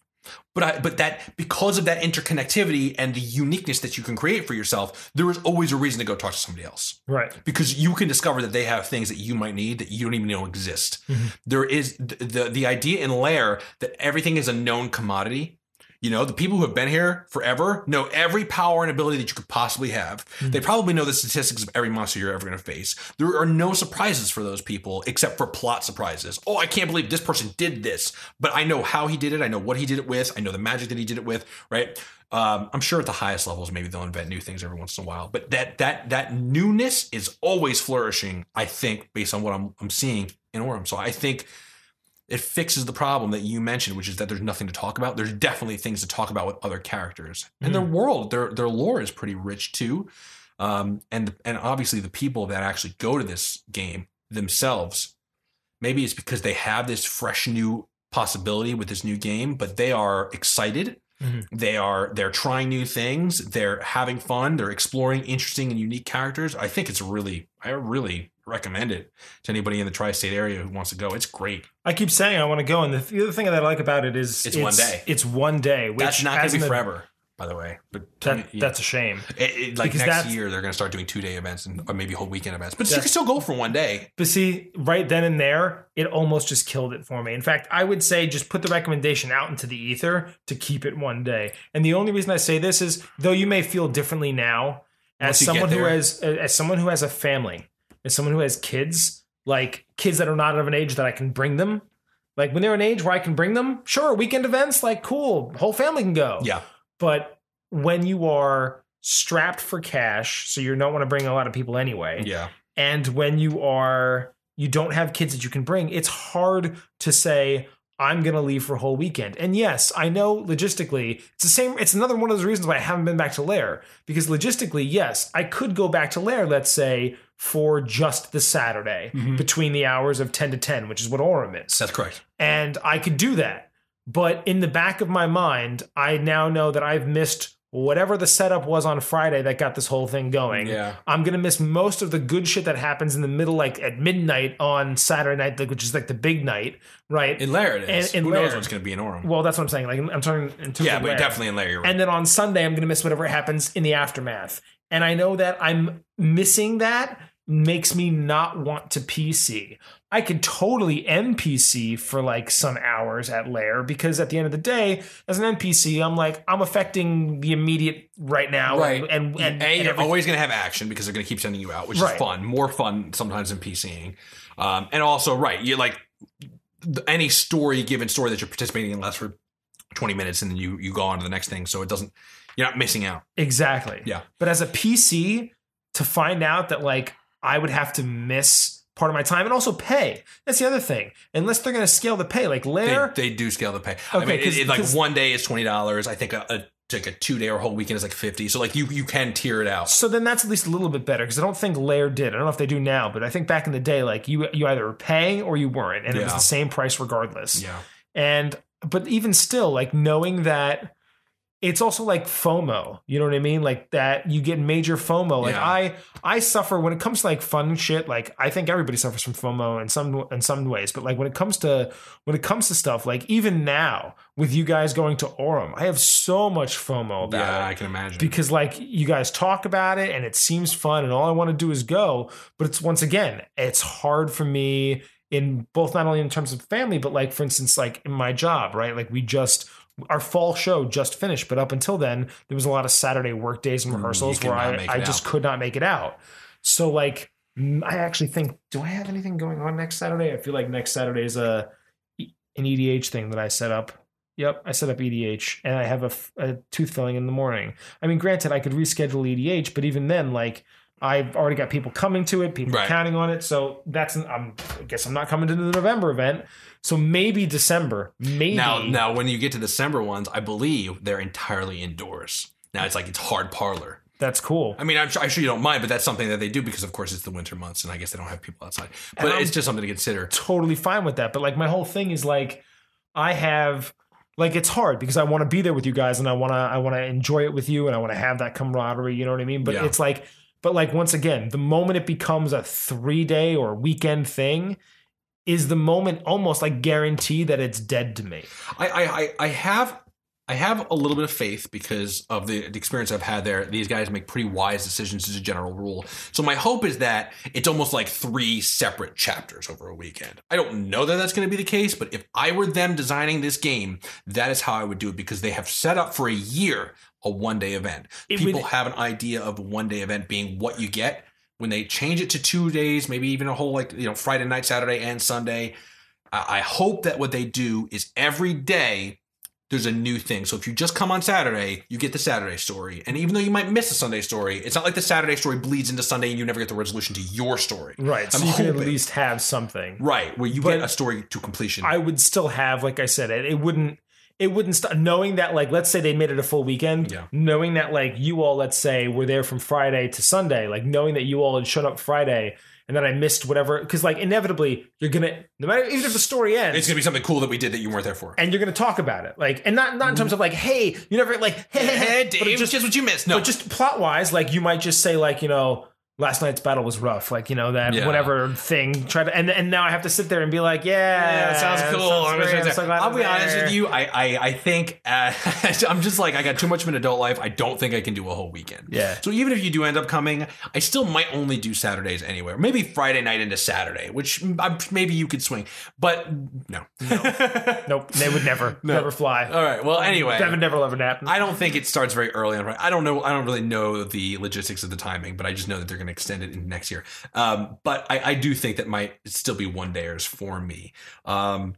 But I, but that because of that interconnectivity and the uniqueness that you can create for yourself, there is always a reason to go talk to somebody else Right. because you can discover that they have things that you might need that you don't even know exist. Mm-hmm. There is th- the the idea in LAIRE that everything is a known commodity. You know, the people who have been here forever know every power and ability that you could possibly have. Mm-hmm. They probably know the statistics of every monster you're ever going to face. There are no surprises for those people except for plot surprises. Oh, I can't believe this person did this, but I know how he did it. I know what he did it with. I know the magic that he did it with. Right? Um, I'm sure at the highest levels, maybe they'll invent new things every once in a while. But that that that newness is always flourishing. I think based on what I'm I'm seeing in Aurum. So I think it fixes the problem that you mentioned, which is that there's nothing to talk about. There's definitely things to talk about with other characters, and their world, their their lore is pretty rich too. Um, and and obviously the people that actually go to this game themselves, maybe it's because they have this fresh new possibility with this new game, but they are excited. Mhm. They are they're trying new things. They're having fun. They're exploring interesting and unique characters. I think it's really I really recommend it to anybody in the tri-state area who wants to go. It's great. I keep saying I want to go, and the, the other thing that I like about it is It's one day. It's one day. Which That's not going as to be an- forever, by the way. But That, me- That's a shame. it, it- like because next that's- year they're going to start doing two day events and or maybe whole weekend events. But you can still go for one day. But see, right then and there, it almost just killed it for me. In fact, I would say just put the recommendation out into the ether to keep it one day. And the only reason I say this is, though you may feel differently now, as Once you someone who there. has as someone who has a family, as someone who has kids, like kids that are not of an age that I can bring them. Like when they're an age where I can bring them, sure, weekend events, like cool, whole family can go. Yeah. But when you are strapped for cash, so you don't want to bring a lot of people anyway Yeah. and when you are you don't have kids that you can bring it's hard to say i'm going to leave for a whole weekend and yes i know logistically it's the same it's another one of those reasons why i haven't been back to LAIRE because logistically yes i could go back to LAIRE let's say for just the saturday mm-hmm. between the hours of 10 to 10 which is what Aurum is That's correct. and I could do that. But in the back of my mind, I now know that I've missed whatever the setup was on Friday that got this whole thing going. Yeah. I'm gonna miss most of the good shit that happens in the middle, like at midnight on Saturday night, which is like the big night, right? In LAIRE it is. And- Who knows what's going to be in Aurum? well, that's what I'm saying. Like I'm talking in terms yeah, but definitely in LAIRE. You're right. And then on Sunday, I'm going to miss whatever happens in the aftermath. And I know that I'm missing that makes me not want to PC. I could totally NPC for like some hours at LAIRE because at the end of the day, as an NPC, I'm like I'm affecting the immediate right now, right. And and, and, A, and you're always going to have action because they're going to keep sending you out, which Right. is fun. More fun sometimes than PCing. Um, and also, right, you like any story, given story that you're participating in lasts for 20 minutes and then you, you go on to the next thing. So it doesn't, you're not missing out. exactly. Yeah. But as a PC, to find out that like I would have to miss part of my time and also pay. That's the other thing. Unless they're going to scale the pay, like They, LAIRE. they do scale the pay. I Okay, mean, it, it, like one day is $20. I think a, a like a two day or whole weekend is like 50. So like you, you can tier it out. So then that's at least a little bit better because I don't think LAIRE did. I don't know if they do now, but I think back in the day, like you you either were paying or you weren't, and it was the same price regardless. Yeah. And but even still, like knowing that it's also like FOMO. You know what I mean? Like that you get major FOMO. Like Yeah. I I suffer when it comes to like fun shit. Like I think everybody suffers from FOMO in some in some ways. But like when it comes to when it comes to stuff, like even now with you guys going to Aurum, I have so much FOMO about Yeah, it I can imagine. because like you guys talk about it and it seems fun and all I want to do is go but it's once again it's hard for me in both not only in terms of family but like for instance like in my job right like we just our fall show just finished but up until then there was a lot of Saturday work days and rehearsals where I, I just out. could not make it out so like mm, I actually think do I have anything going on next Saturday I feel like next Saturday is a an EDH thing that I set up Yep, I set up EDH and I have a tooth filling in the morning. I mean, granted, I could reschedule EDH, but even then, like, I've already got people coming to it, people Right. counting on it. So that's I'm I guess I'm not coming to the November event. So maybe December. Maybe Now, now, when you get to December ones, I believe they're entirely indoors. Now it's like it's hard parlor. that's cool. I mean, I'm sure, I'm sure you don't mind, but that's something that they do because, of course, it's the winter months, and I guess they don't have people outside. But it's just something to consider. totally fine with that. But like my whole thing is like I have like it's hard because I want to be there with you guys and I want to I want to enjoy it with you and I want to have that camaraderie, you know what I mean? But Yeah. it's like but like once again, the moment it becomes a 3-day or weekend thing is the moment almost like guarantee that it's dead to me. I, I, I have. I have a little bit of faith because of the, the experience I've had there. These guys make pretty wise decisions as a general rule. So my hope is that it's almost like three separate chapters over a weekend. I don't know that that's going to be the case, but if I were them designing this game, that is how I would do it because they have set up for a year a one day event. It People would- have an idea of a one day event being what you get. When they change it to two days, maybe even a whole like you know Friday night, Saturday, and Sunday, I I hope that what they do is every day there's a new thing. So if you just come on Saturday, you get the Saturday story. And even though you might miss the Sunday story, it's not like the Saturday story bleeds into Sunday and you never get the resolution to your story. Right. So I'm you can at least have something. Right, where you But- get a story to completion. I would still have, like I said, it, it wouldn't it wouldn't stop knowing that like let's say they made it a full weekend Yeah. knowing that like you all let's say were there from friday to sunday like knowing that you all had shown up friday and then i missed whatever because like inevitably you're gonna no matter even if the story ends it's gonna be something cool that we did that you weren't there for. and you're gonna talk about it like and not not in terms of like hey you never like hey, hey, Hey, but Dave, it just just what you missed. No, but just plot wise like you might just say like you know last night's battle was rough like you know that Yeah. whatever thing try to and and now i have to sit there and be like yeah, Yeah, sounds cool. sounds I'm, so I'll be honest with you. I I, I think uh, *laughs* I'm just like I got too much of an adult life. I don't think I can do a whole weekend. Yeah. So even if you do end up coming, I still might only do Saturdays anywhere. Maybe Friday night into Saturday, which I'm, maybe you could swing. But no. No. *laughs* nope, they would never, never fly. All right. Well, anyway. that would never ever happen. I don't think it starts very early on. I don't know. I don't really know the logistics of the timing, but I just know that they're going to extend it into next year. Um, but I, I do think that might still be one dayers for me. Um,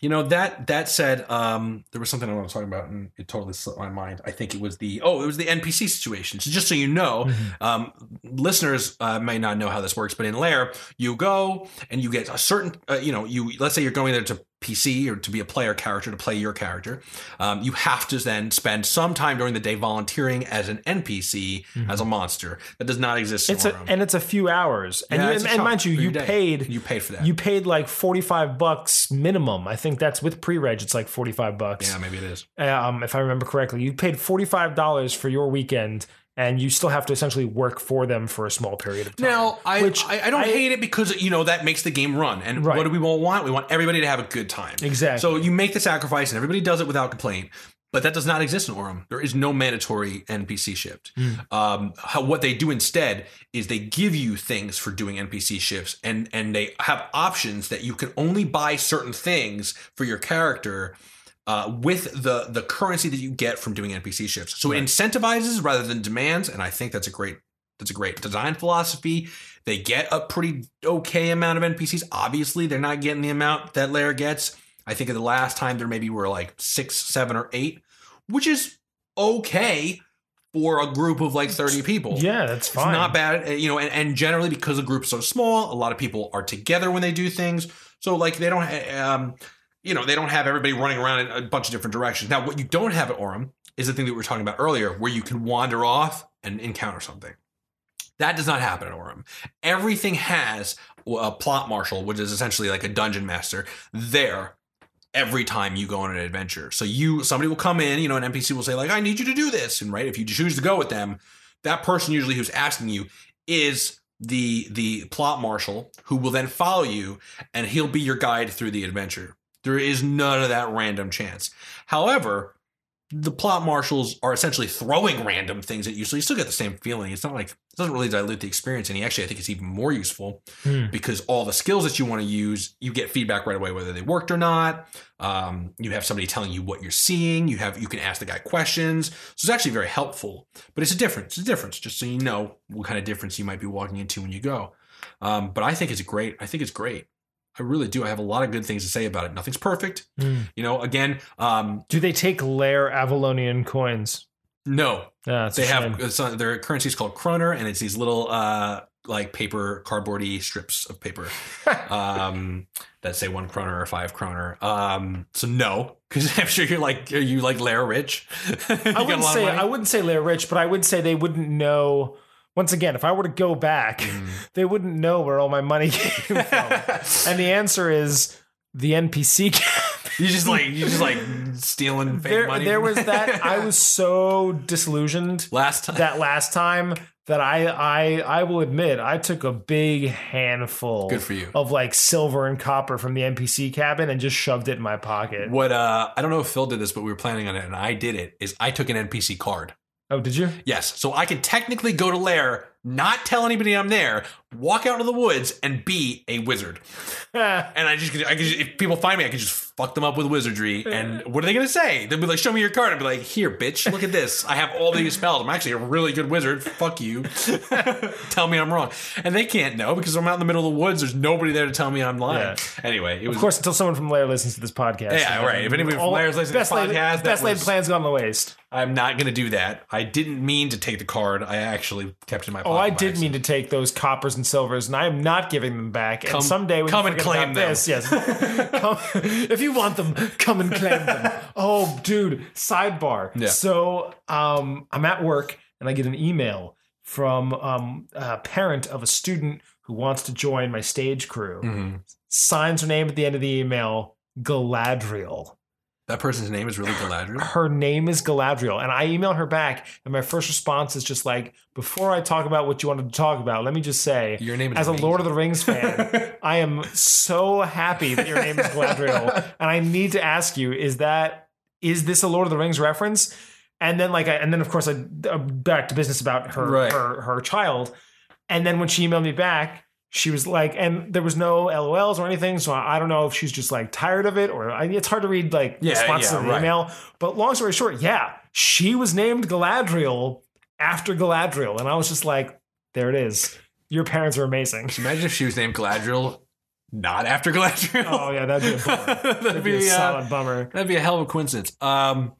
you know that that said, um, there was something I want to talk about, and it totally slipped my mind. I think it was the oh, it was the NPC situation. So just so you know, um, listeners uh, may not know how this works, but in LAIRE, you go and you get a certain, uh, you know, you let's say you're going there to PC or to be a player character to play your character. Um, you have to then spend some time during the day volunteering as an NPC as a monster that does not exist. it's a, and it's a few hours, and, Yeah, you, it's a and mind you, you day. paid you paid for that. you paid like forty five bucks minimum. I think that's with pre reg. It's like forty five bucks. yeah, maybe it is. Um, if I remember correctly, you paid forty five dollars for your weekend, and you still have to essentially work for them for a small period of time. Now, I, Which I I don't hate it because you know that makes the game run. And Right. what do we all want? We want everybody to have a good time. Exactly. So you make the sacrifice, and everybody does it without complaint. But that does not exist in Aurum. There is no mandatory NPC shift. Hmm. Um, how, what they do instead is they give you things for doing NPC shifts, and and they have options that you can only buy certain things for your character uh, with the the currency that you get from doing NPC shifts. So it incentivizes rather than demands, and I think that's a great that's a great design philosophy. They get a pretty okay amount of NPCs. Obviously, they're not getting the amount that LAIRE gets. I think of the last time there maybe were like six, seven, or eight, which is okay for a group of like 30 people. yeah, that's It's fine. not bad, uh, you know, and, and generally because the group's so small, a lot of people are together when they do things. So like they don't, ha- um, you know, they don't have everybody running around in a bunch of different directions. Now, what you don't have at Aurum is the thing that we were talking about earlier, where you can wander off and encounter something. That does not happen at Aurum. Everything has a plot marshal, which is essentially like a dungeon master, there every time you go on an adventure. So you somebody will come in, you know, an NPC will say like, "I need you to do this," and right, if you choose to go with them, that person usually who's asking you is the the plot marshal who will then follow you, and he'll be your guide through the adventure. There is none of that random chance. However, the plot marshals are essentially throwing random things at you, so you still get the same feeling. It's not like it doesn't really dilute the experience any. Actually, I think it's even more useful Hmm. because all the skills that you want to use, you get feedback right away whether they worked or not. Um, you have somebody telling you what you're seeing. You have you can ask the guy questions. So it's actually very helpful. But it's a difference. It's a difference, just so you know what kind of difference you might be walking into when you go. Um, but I think it's great. I think it's great. I really do. I have a lot of good things to say about it. Nothing's perfect. Hmm. You know, again, um, Do they take LAIRE Avalonian coins? No, Yeah, they have uh, their currency is called kroner, and it's these little uh, like paper cardboardy strips of paper *laughs* um, that say one kroner or five kroner. Um, so no, because *laughs* I'm sure you're like are you like Lara Rich? *laughs* You got a I wouldn't say? I wouldn't say they're rich, but I would say they wouldn't know. Once again, if I were to go back, Mm. *laughs* they wouldn't know where all my money *laughs* came from. and the answer is the NPC. *laughs* Cabin. You just like you just like stealing fake there, money. there was that. I was so disillusioned last time. that last time that I I I will admit I took a big handful Good for you. of like silver and copper from the NPC cabin and just shoved it in my pocket. what uh I don't know if Phil did this, but we were planning on it, and I did it. Is I took an NPC card. Oh, did you? Yes, so I can technically go to LAIRE, not tell anybody I'm there, walk out into the woods, and be a wizard. *laughs* And I just, I could, just, if people find me, I could just fuck them up with wizardry. And *laughs* what are they gonna say? They'll be like, "Show me your card." I'd be like, "Here, bitch, look at this. I have all these spells. I'm actually a really good wizard. Fuck you. *laughs* tell me I'm wrong." And they can't know because I'm out in the middle of the woods. There's nobody there to tell me I'm lying. Yeah. Anyway, it was Of course, until someone from LAIRE listens to this podcast. Yeah, right. If anybody from LAIRE's listening to best this laid, podcast, that best laid was- plans gone to waste. I'm not going to do that. I didn't mean to take the card. I actually kept it in my pocket. Oh, I did mean to take those coppers and silvers, and I am not giving them back. Come- and someday, when come and claim them. This, yes, *laughs* come, if you want them, come and claim them. *laughs* Oh, dude. Sidebar. Yeah. So, um, I'm at work, and I get an email from um, a parent of a student who wants to join my stage crew. Mhm. Signs her name at the end of the email, Galadriel. That person's name is really Galadriel. her name is Galadriel. And I email her back, and my first response is just like, before I talk about what you wanted to talk about, let me just say, Your name is as a. Lord of the Rings fan, *laughs* I am so happy that your name is Galadriel. *laughs* and I need to ask you, is that is this a Lord of the Rings reference? And then like I, and then of course I uh, back to business about her Right. her her child. And then when she emailed me back, she was like, and there was no LOLs or anything. So I don't know if she's just like tired of it or I, it's hard to read like Yeah, responses yeah, to the right. email. But long story short, yeah, she was named Galadriel after Galadriel. And I was just like, there it is. Your parents are amazing. Imagine if she was named Galadriel, not after Galadriel. Oh, yeah, that'd be a bummer. *laughs* that'd, That'd be a uh, solid bummer. that'd be a hell of a coincidence. Um,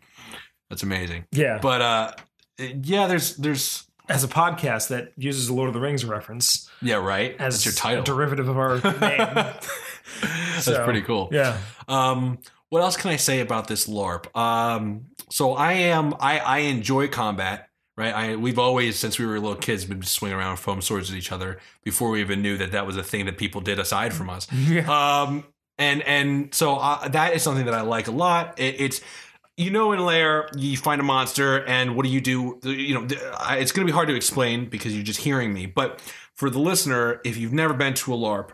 that's amazing. Yeah. But uh, yeah, there's there's As a podcast that uses a Lord of the Rings reference yeah, right. as That's your title. derivative of our *laughs* name. That's So, pretty cool. Yeah. Um, what else can I say about this LARP? Um, so I am I I enjoy combat. Right, I we've always since we were little kids been swinging around foam swords at each other before we even knew that that was a thing that people did aside from us. *laughs* Yeah. Um, and and so uh, that is something that I like a lot. It, it's you know in LAIRE you find a monster and what do you do? You know it's going to be hard to explain because you're just hearing me. But for the listener, if you've never been to a LARP.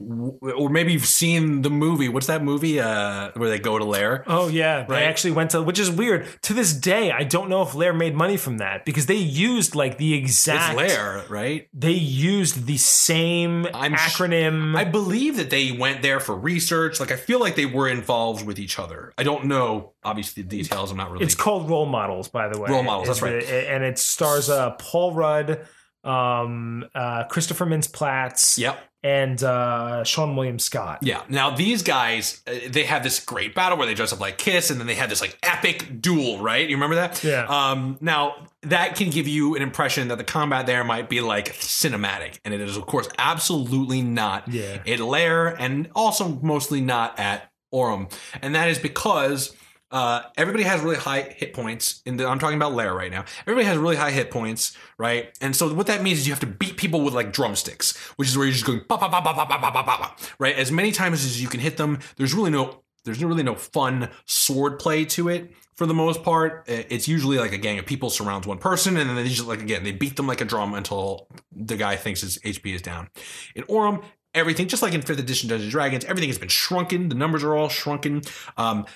Or maybe you've seen the movie. What's that movie? Uh, where they go to LAIRE. Oh yeah, they Right. actually went to, which is weird. To this day, I don't know if LAIRE made money from that because they used like the exact It's LAIRE, right? They used the same I'm sh- acronym. I believe that they went there for research. Like I feel like they were involved with each other. I don't know, obviously, the details. I'm not really. it's called Role Models, by the way. Role Models, that's right. and it stars uh, Paul Rudd, um, uh, Christopher Mintz-Plasse. Yep. and uh, Seann William Scott. Yeah. Now these guys, uh, they have this great battle where they dress up like Kiss, and then they have this like epic duel, right? You remember that? Yeah. Um. Now that can give you an impression that the combat there might be like cinematic, and it is of course absolutely not. Yeah. At LAIRE, and also mostly not at Aurum, and that is because. Uh, everybody has really high hit points. In the, I'm talking about LAIRE right now. Everybody has really high hit points, right? And so what that means is you have to beat people with like drumsticks, which is where you're just going ba ba ba ba ba ba ba ba, right? As many times as you can hit them. There's really no there's really no fun sword play to it for the most part. Uh, It's usually like a gang of people surrounds one person, and then they just like again they beat them like a drum until the guy thinks his HP is down. In Aurum, everything just like in fifth edition Dungeons and Dragons, everything has been shrunken. The numbers are all shrunken. Um,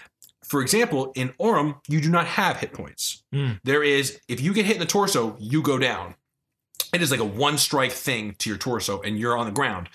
for example, in Aurum, you do not have hit points. Mm. There is, if you get hit in the torso, you go down. It is like a one strike thing to your torso, and you're on the ground.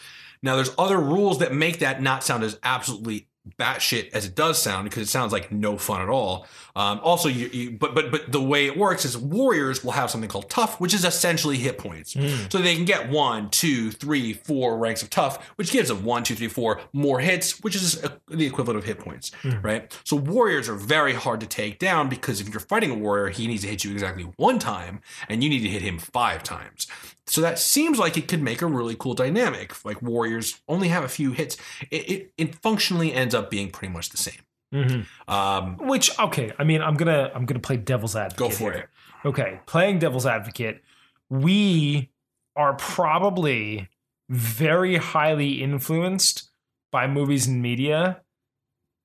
Now, there's other rules that make that not sound as absolutely batshit as it does sound because it sounds like no fun at all. Um, also, you, you but but but the way it works is warriors will have something called tough, which is essentially hit points. So they can get one, two, three, four ranks of tough, which gives them one, two, three, four more hits, which is the equivalent of hit points, right? So warriors are very hard to take down because if you're fighting a warrior, he needs to hit you exactly one time, and you need to hit him five times. So that seems like it could make a really cool dynamic. Like warriors only have a few hits. It, it, it functionally ends up being pretty much the same. Mm-hmm. Um, Which okay, I mean, I'm gonna I'm gonna play devil's advocate. go for here. it. Okay, playing devil's advocate, we are probably very highly influenced by movies and media,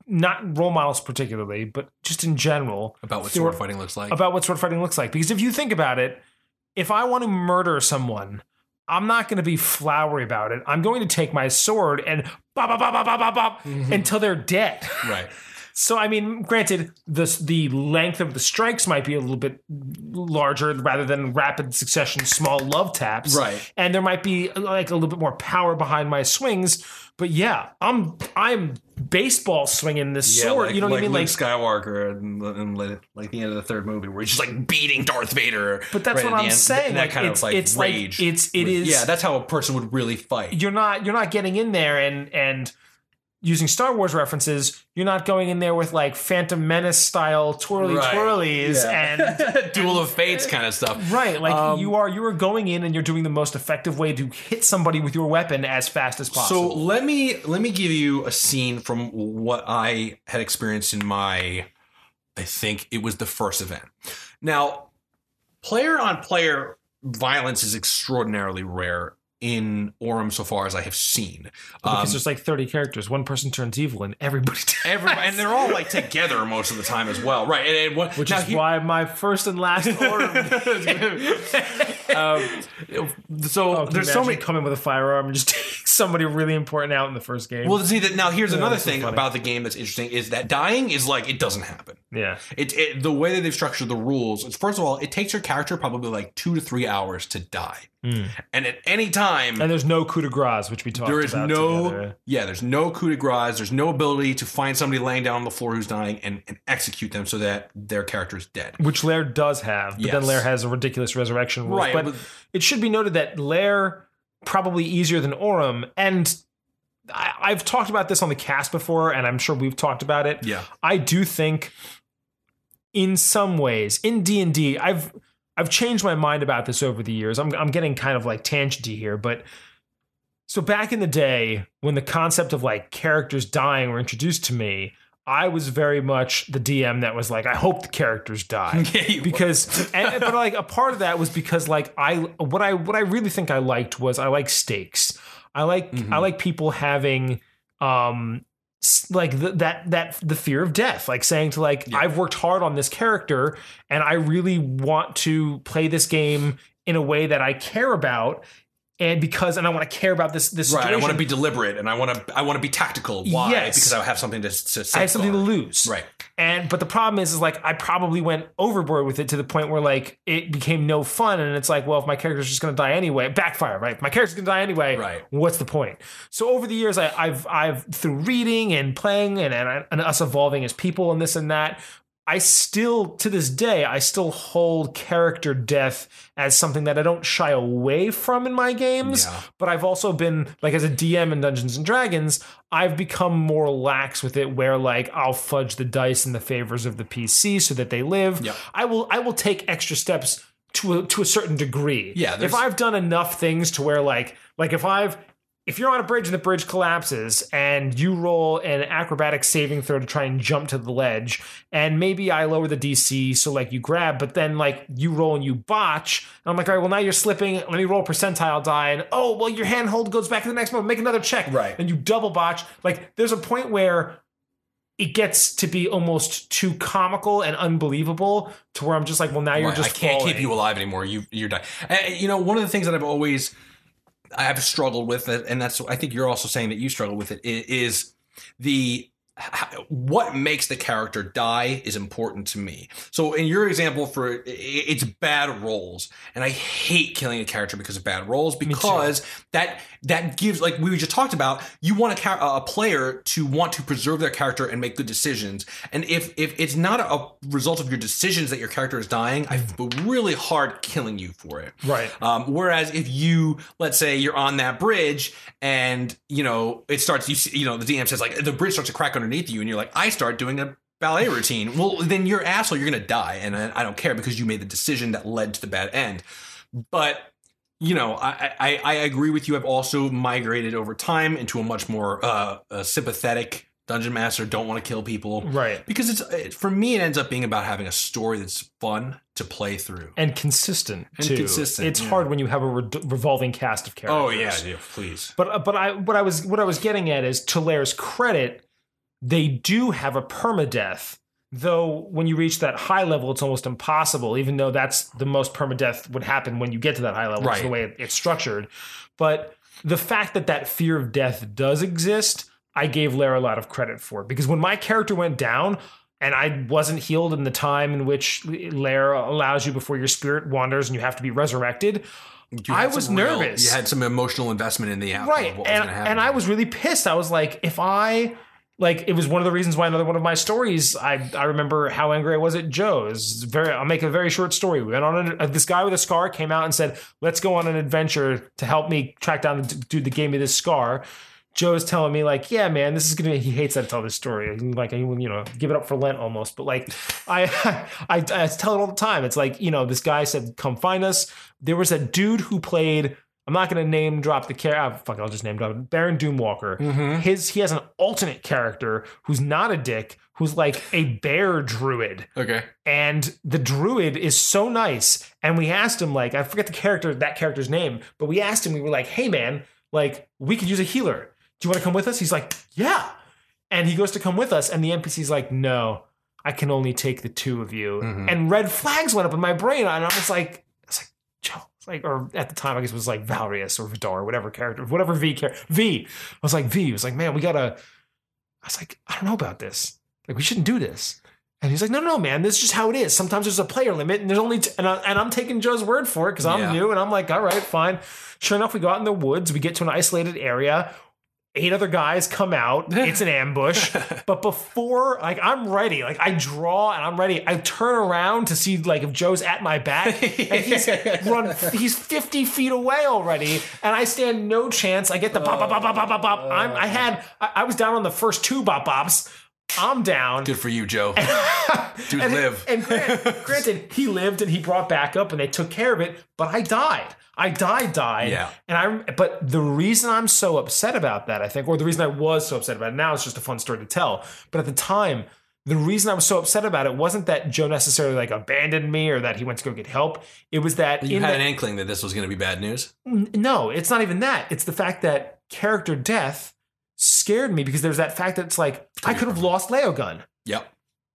not role models particularly, but just in general About what sword fighting looks like. about what sword fighting looks like. Because if you think about it, if I want to murder someone, I'm not going to be flowery about it. I'm going to take my sword and bop, bop, bop, bop, bop, bop, bop, mm-hmm. until they're dead. right. *laughs* So I mean, granted, the the length of the strikes might be a little bit larger rather than rapid succession small love taps, Right. And there might be uh, like a little bit more power behind my swings. But yeah, I'm I'm baseball swinging this sword. you know what I mean? Luke Like, Skywalker and, and like the end of the third movie where he's just like beating Darth Vader. but that's right what I'm end. saying. That like, kind it's, of like it's rage. like it's it is. yeah, that's how a person would really fight. you're not you're not getting in there and and using Star Wars references, you're not going in there with like Phantom Menace style twirly Right. twirlies Yeah. and *laughs* Duel of Fates kind of stuff. right like Um, you are you are going in and you're doing the most effective way to hit somebody with your weapon as fast as possible. So let me let me give you a scene from what I had experienced in my I think it was the first event. Now, player on player violence is extraordinarily rare in Aurum so far as I have seen. Um, because there's like 30 characters, one person turns evil and everybody *laughs* everybody, and they're all like together most of the time as well, right? And, and what, which is here- why my first and last *laughs* order. um, so Oh, there's so many come in with a firearm and just *laughs* take somebody really important out in the first game. Well, see that now. Here's another that's so thing about the game that's interesting is that dying is like it doesn't happen. yeah, It, it the way that they've structured the rules is first of all, it takes your character probably like two to three hours to die, Mm. and at any time and there's no coup de grace, which we talked about. there is no together. yeah, there's no coup de grace. There's no ability to find somebody laying down on the floor who's dying and, and execute them so that their character is dead. which LAIRE does have, but then LAIRE has a ridiculous resurrection rules. Right, but, but- it should be noted that LAIRE probably easier than Aurum, and I, I've talked about this on the cast before, and I'm sure we've talked about it. Yeah, I do think, in some ways, in D and D, I've I've changed my mind about this over the years. I'm I'm getting kind of like tangenty here, but so back in the day when the concept of like characters dying were introduced to me, I was very much the DM that was like, I hope the characters die *laughs* Yeah, because, and, but like a part of that was because like I what I what I really think I liked was I like stakes. I like Mm-hmm. I like people having um like the, that that the fear of death like saying to like i've worked hard on this character and i really want to play this game in a way that i care about and because and i want to care about this this right. situation I want to be deliberate and I want to I want to be tactical. Why? Yes. Because I have something to, to i have something to lose Right. and but the problem is is like i probably went overboard with it to the point where like it became no fun and it's like well if my character's just going to die anyway backfire right if my character's going to die anyway Right. what's the point so over the years I, i've i've through reading and playing and, and and us evolving as people and this and that I still, to this day, I still hold character death as something that I don't shy away from in my games. Yeah. But I've also been, like, as a DM in Dungeons and Dragons, I've become more lax with it where, like, I'll fudge the dice in the favors of the PC so that they live. Yep. I will, I will take extra steps to a, to a certain degree. Yeah, If I've done enough things to where, like, like if I've, if you're on a bridge and the bridge collapses and you roll an acrobatic saving throw to try and jump to the ledge and maybe I lower the DC so like you grab but then like you roll and you botch and I'm like all right well now you're slipping let me roll percentile die and oh well your handhold goes back to the next moment make another check Right. and you double botch like there's a point where it gets to be almost too comical and unbelievable to where I'm just like well now you're Right, just I can't keep you alive anymore. You you're dying. Eh, you know, one of the things that I've always I have struggled with it, and that's I think you're also saying that you struggle with it is the what makes the character die is important to me. So in your example for it's bad rolls, and I hate killing a character because of bad rolls because that that gives like we just talked about. You want a, a player to want to preserve their character and make good decisions, and if if it's not a, a result of your decisions that your character is dying, I feel really hard killing you for it. Right. Um, whereas if you, let's say you're on that bridge and, you know, it starts, you see, you know, the DM says like the bridge starts to crack underneath you and you're like, I start doing a ballet routine. Well, then you're asshole. You're going to die. And I, I don't care because you made the decision that led to the bad end. But, you know, I, I, I agree with you. I've also migrated over time into a much more uh, uh, sympathetic dungeon master. Don't want to kill people. Right. Because it's it, for me, it ends up being about having a story that's fun to play through. And consistent And too. consistent, It's yeah. hard when you have a re- revolving cast of characters. Oh yeah, yeah, please. But but I what I was what I was getting at is to LAIRE's credit, they do have a permadeath. Though when you reach that high level, it's almost impossible. Even though that's the most permadeath would happen when you get to that high level, is the way it's structured. But the fact that that fear of death does exist, I gave LAIRE a lot of credit for because when my character went down. And I wasn't healed in the time in which LAIRE allows you before your spirit wanders and you have to be resurrected. I was real- nervous. you had some emotional investment in the outcome right of what and, was going to happen. and i was really pissed i was like if i like it was one of the reasons why another one of my stories i i remember how angry i was at joe is very i'll make a very short story we went on a, uh, this guy with a scar came out and said let's go on an adventure to help me track down the dude that gave me this scar Joe's telling me like, yeah, man, this is gonna. Be, He hates that I tell this story. Like, would, you know, give it up for Lent almost. But like, I, *laughs* I, I tell it all the time. It's like, you know, this guy said, "Come find us." There was a dude who played. I'm not gonna name drop the character. Fuck, I'll just name drop it. Baron Doomwalker. Mm-hmm. His he has an alternate character who's not a dick, who's like a bear druid okay. and the druid is so nice and we asked him like i forget the character that character's name but we asked him we were like hey man like we could use a healer do you want to come with us he's like yeah and he goes to come with us and the npc's like no i can only take the two of you Mhm. and red flags went up in my brain and i was like it's like Joe it's like or at the time i guess it was like valrius or vidar whatever character whatever v character v i was like v was like man we gotta i was like i don't know about this like we shouldn't do this and he's like, no, no, no, man, this is just how it is. Sometimes there's a player limit, and there's only, t- and, I, and I'm taking Joe's word for it because I'm Yeah. new, and I'm like, all right, fine. Sure enough, we go out in the woods, we get to an isolated area. Eight other guys come out. *laughs* It's an ambush. but before, like, I'm ready. Like, I draw and I'm ready. I turn around to see, like, if Joe's at my back, *laughs* and he's run. He's 50 feet away already, and I stand no chance. I get the bop, bop, bop, bop, bop, bop, bop. I'm, I uh. had, I, I was down on the first two bop bops. I'm down. Good for you, Joe. *laughs* Dude, and, live. And grant- granted, he lived and he brought back up and they took care of it, but I died. I died, died. Yeah. And I, but the reason I'm so upset about that, I think, or the reason I was so upset about it, now it's just a fun story to tell. But at the time, the reason I was so upset about it wasn't that Joe necessarily like abandoned me or that he went to go get help. It was that you had the- an inkling that this was going to be bad news. N- No, it's not even that. It's the fact that character death scared me because there's that fact that it's like I could have lost Leo Gun. Yep.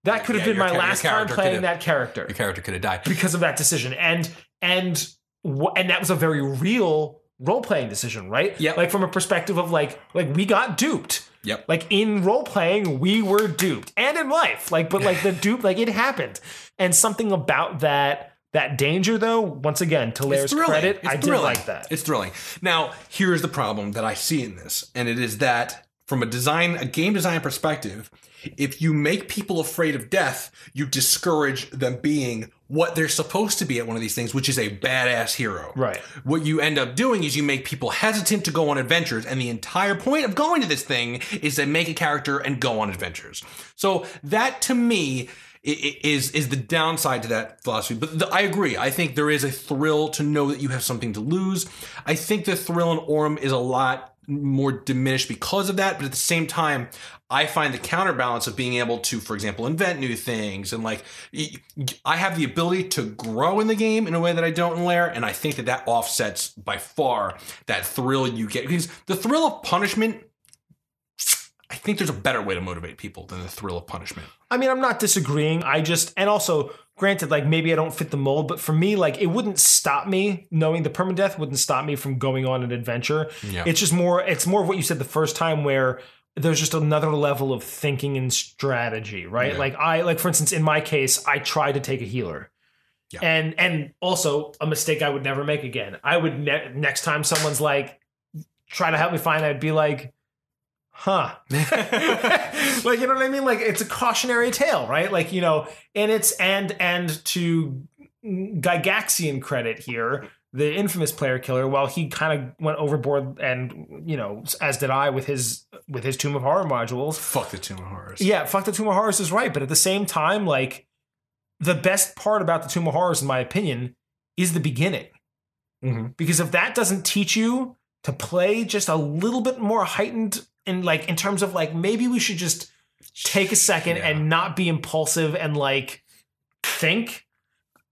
That could have Yeah, been my your last time playing that character Your character could have died. because of that decision, and and and that was a very real role playing decision, right? Yeah. Like from a perspective of like like we got duped. Yep. Like in role playing, we were duped, and in life, like but like the *laughs* dupe, like it happened, and something about that that danger though. Once again, to LAIRE's credit, It's I did like that. It's thrilling. Now, here's the problem that I see in this, and it is that from a design, a game design perspective, if you make people afraid of death, you discourage them being what they're supposed to be at one of these things, which is a badass hero. Right. What you end up doing is you make people hesitant to go on adventures, and the entire point of going to this thing is to make a character and go on adventures. So that to me is is the downside to that philosophy. But the, I agree. I think there is a thrill to know that you have something to lose. I think the thrill in Aurum is a lot more diminished because of that. But at the same time, I find the counterbalance of being able to, for example, invent new things and like I have the ability to grow in the game in a way that I don't in LAIRE, and I think that that offsets by far that thrill you get because the thrill of punishment. I think there's a better way to motivate people than the thrill of punishment. I mean, I'm not disagreeing. I just, and also, granted, like maybe I don't fit the mold, but for me, like it wouldn't stop me knowing the permadeath wouldn't stop me from going on an adventure. Yeah. It's just more, it's more of what you said the first time where there's just another level of thinking and strategy, right? Yeah. Like I like for instance in my case, I tried to take a healer. Yeah. And and also a mistake I would never make again. I would ne- next time someone's like try to help me find I'd be like huh. *laughs* like you know what I mean? Like it's a cautionary tale, right? Like, you know, and it's and and to Gygaxian credit here, the infamous player killer, while he kind of went overboard and you know, as did I with his with his Tomb of Horror modules. Fuck the Tomb of Horrors. Yeah, fuck the Tomb of Horrors is right, but at the same time, like the best part about the Tomb of Horrors, in my opinion, is the beginning. Mhm. Because if that doesn't teach you to play just a little bit more heightened in like in terms of like maybe we should just take a second Yeah. and not be impulsive and like think.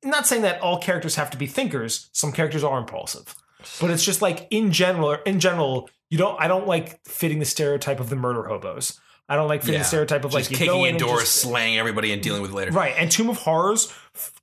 I'm not saying that all characters have to be thinkers. Some characters are impulsive. But it's just like in general in general, you don't I don't like fitting the stereotype of the murder hobos. I don't like fitting Yeah. the stereotype of Just like you go kicking in in and doors, just- slaying everybody, and dealing with it later. Right. And Tomb of Horrors,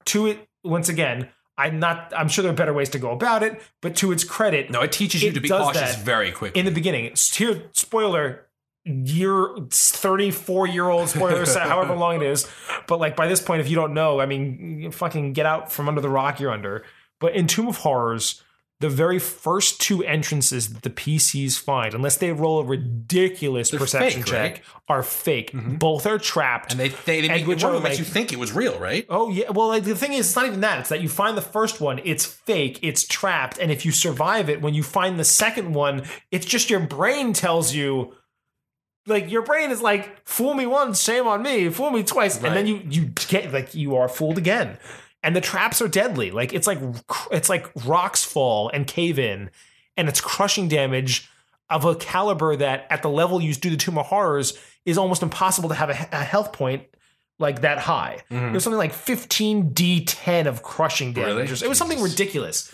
to it once again, I'm not I'm sure there are better ways to go about it, but to its credit, No, it teaches you It to be cautious very quickly. in the beginning, here spoiler year 34 year old spoiler set *laughs* however long it is. But like by this point if you don't know i mean fucking get out from under the rock you're under. But in tomb of horrors the very first two entrances that the PCs find, unless they roll a ridiculous They're perception fake, check, right? are fake. Mm-hmm. Both are trapped. and they they, they make which one of them makes like- you think it was real, right? Oh yeah. Well, like, the thing is, it's not even that. It's that you find the first one, it's fake, it's trapped, and if you survive it, when you find the second one, it's just your brain tells you. Like your brain is like, fool me once, shame on me. Fool me twice, and then you you get like you are fooled again. And the traps are deadly. Like it's like it's like rocks fall and cave in, and it's crushing damage of a caliber that at the level you do the Tomb of Horrors is almost impossible to have a, a health point like that high. Mm-hmm. It was something like 15 D10 of crushing damage. Really? It was something ridiculous.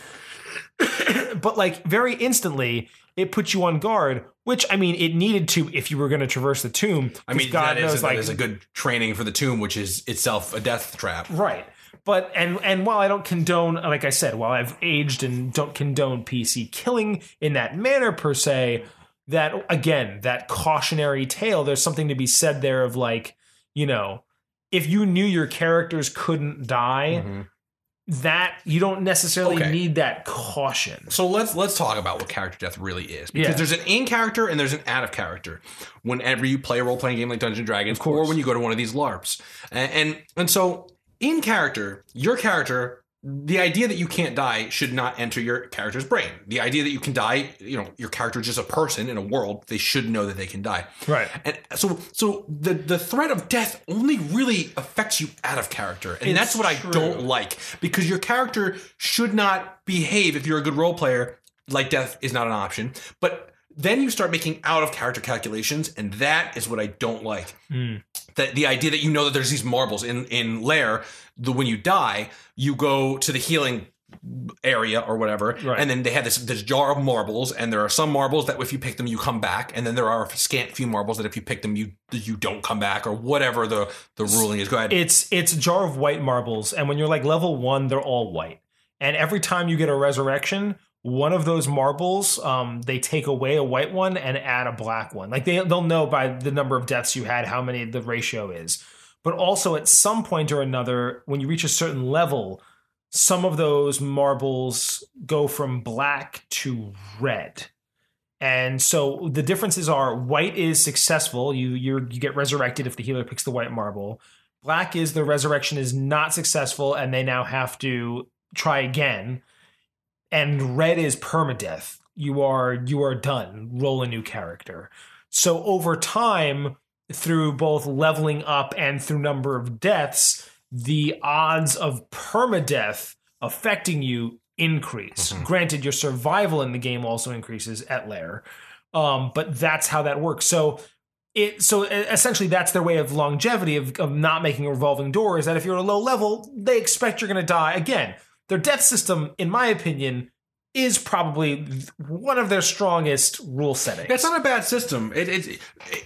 *coughs* but like very instantly, it put you on guard, which I mean, it needed to if you were going to traverse the tomb. I mean, God that is, knows, that like is a good training for the tomb, which is itself a death trap. Right. But and and while I don't condone, like I said, while I've aged and don't condone PC killing in that manner per se, that again, that cautionary tale, there's something to be said there of like, you know, if you knew your characters couldn't die, mm-hmm. that you don't necessarily Okay. need that caution. So let's let's talk about what character death really is, because Yeah. there's an in character and there's an out of character. Whenever you play a role playing game like Dungeons and Dragons, or when you go to one of these LARPs, and, and and so in character, your character. The idea that you can't die should not enter your character's brain. The idea that you can die, you know, your character is just a person in a world. They should know that they can die. Right. And so, so the the threat of death only really affects you out of character, and It's that's what I don't like because your character should not behave if you're a good role player like death is not an option. But then you start making out of character calculations, and that is what I don't like. Hmm. That the idea that you know that there's these marbles in in LAIRE, the when you die, you go to the healing area or whatever, Right. and then they have this this jar of marbles, and there are some marbles that if you pick them you come back, and then there are a scant few marbles that if you pick them you you don't come back or whatever the the ruling is. Go ahead. It's it's a jar of white marbles, and when you're like level one, they're all white. And every time you get a resurrection, one of those marbles, um, they take away a white one and add a black one. Like they they'll know by the number of deaths you had how many the ratio is. But also at some point or another, when you reach a certain level, some of those marbles go from black to red. And so the differences are white is successful. You you you get resurrected if the healer picks the white marble. Black is the resurrection is not successful and they now have to try again. And red is permadeath. You are you are done. Roll a new character. So over time, through both leveling up and through number of deaths, the odds of permadeath affecting you increase. Granted, your survival in the game also increases at LAIRE, um, but that's how that works. So it so essentially that's their way of longevity of, of not making a revolving door is that if you're a low level, they expect you're going to die again. Their death system, in my opinion, is probably one of their strongest rule settings. That's not a bad system. It, it,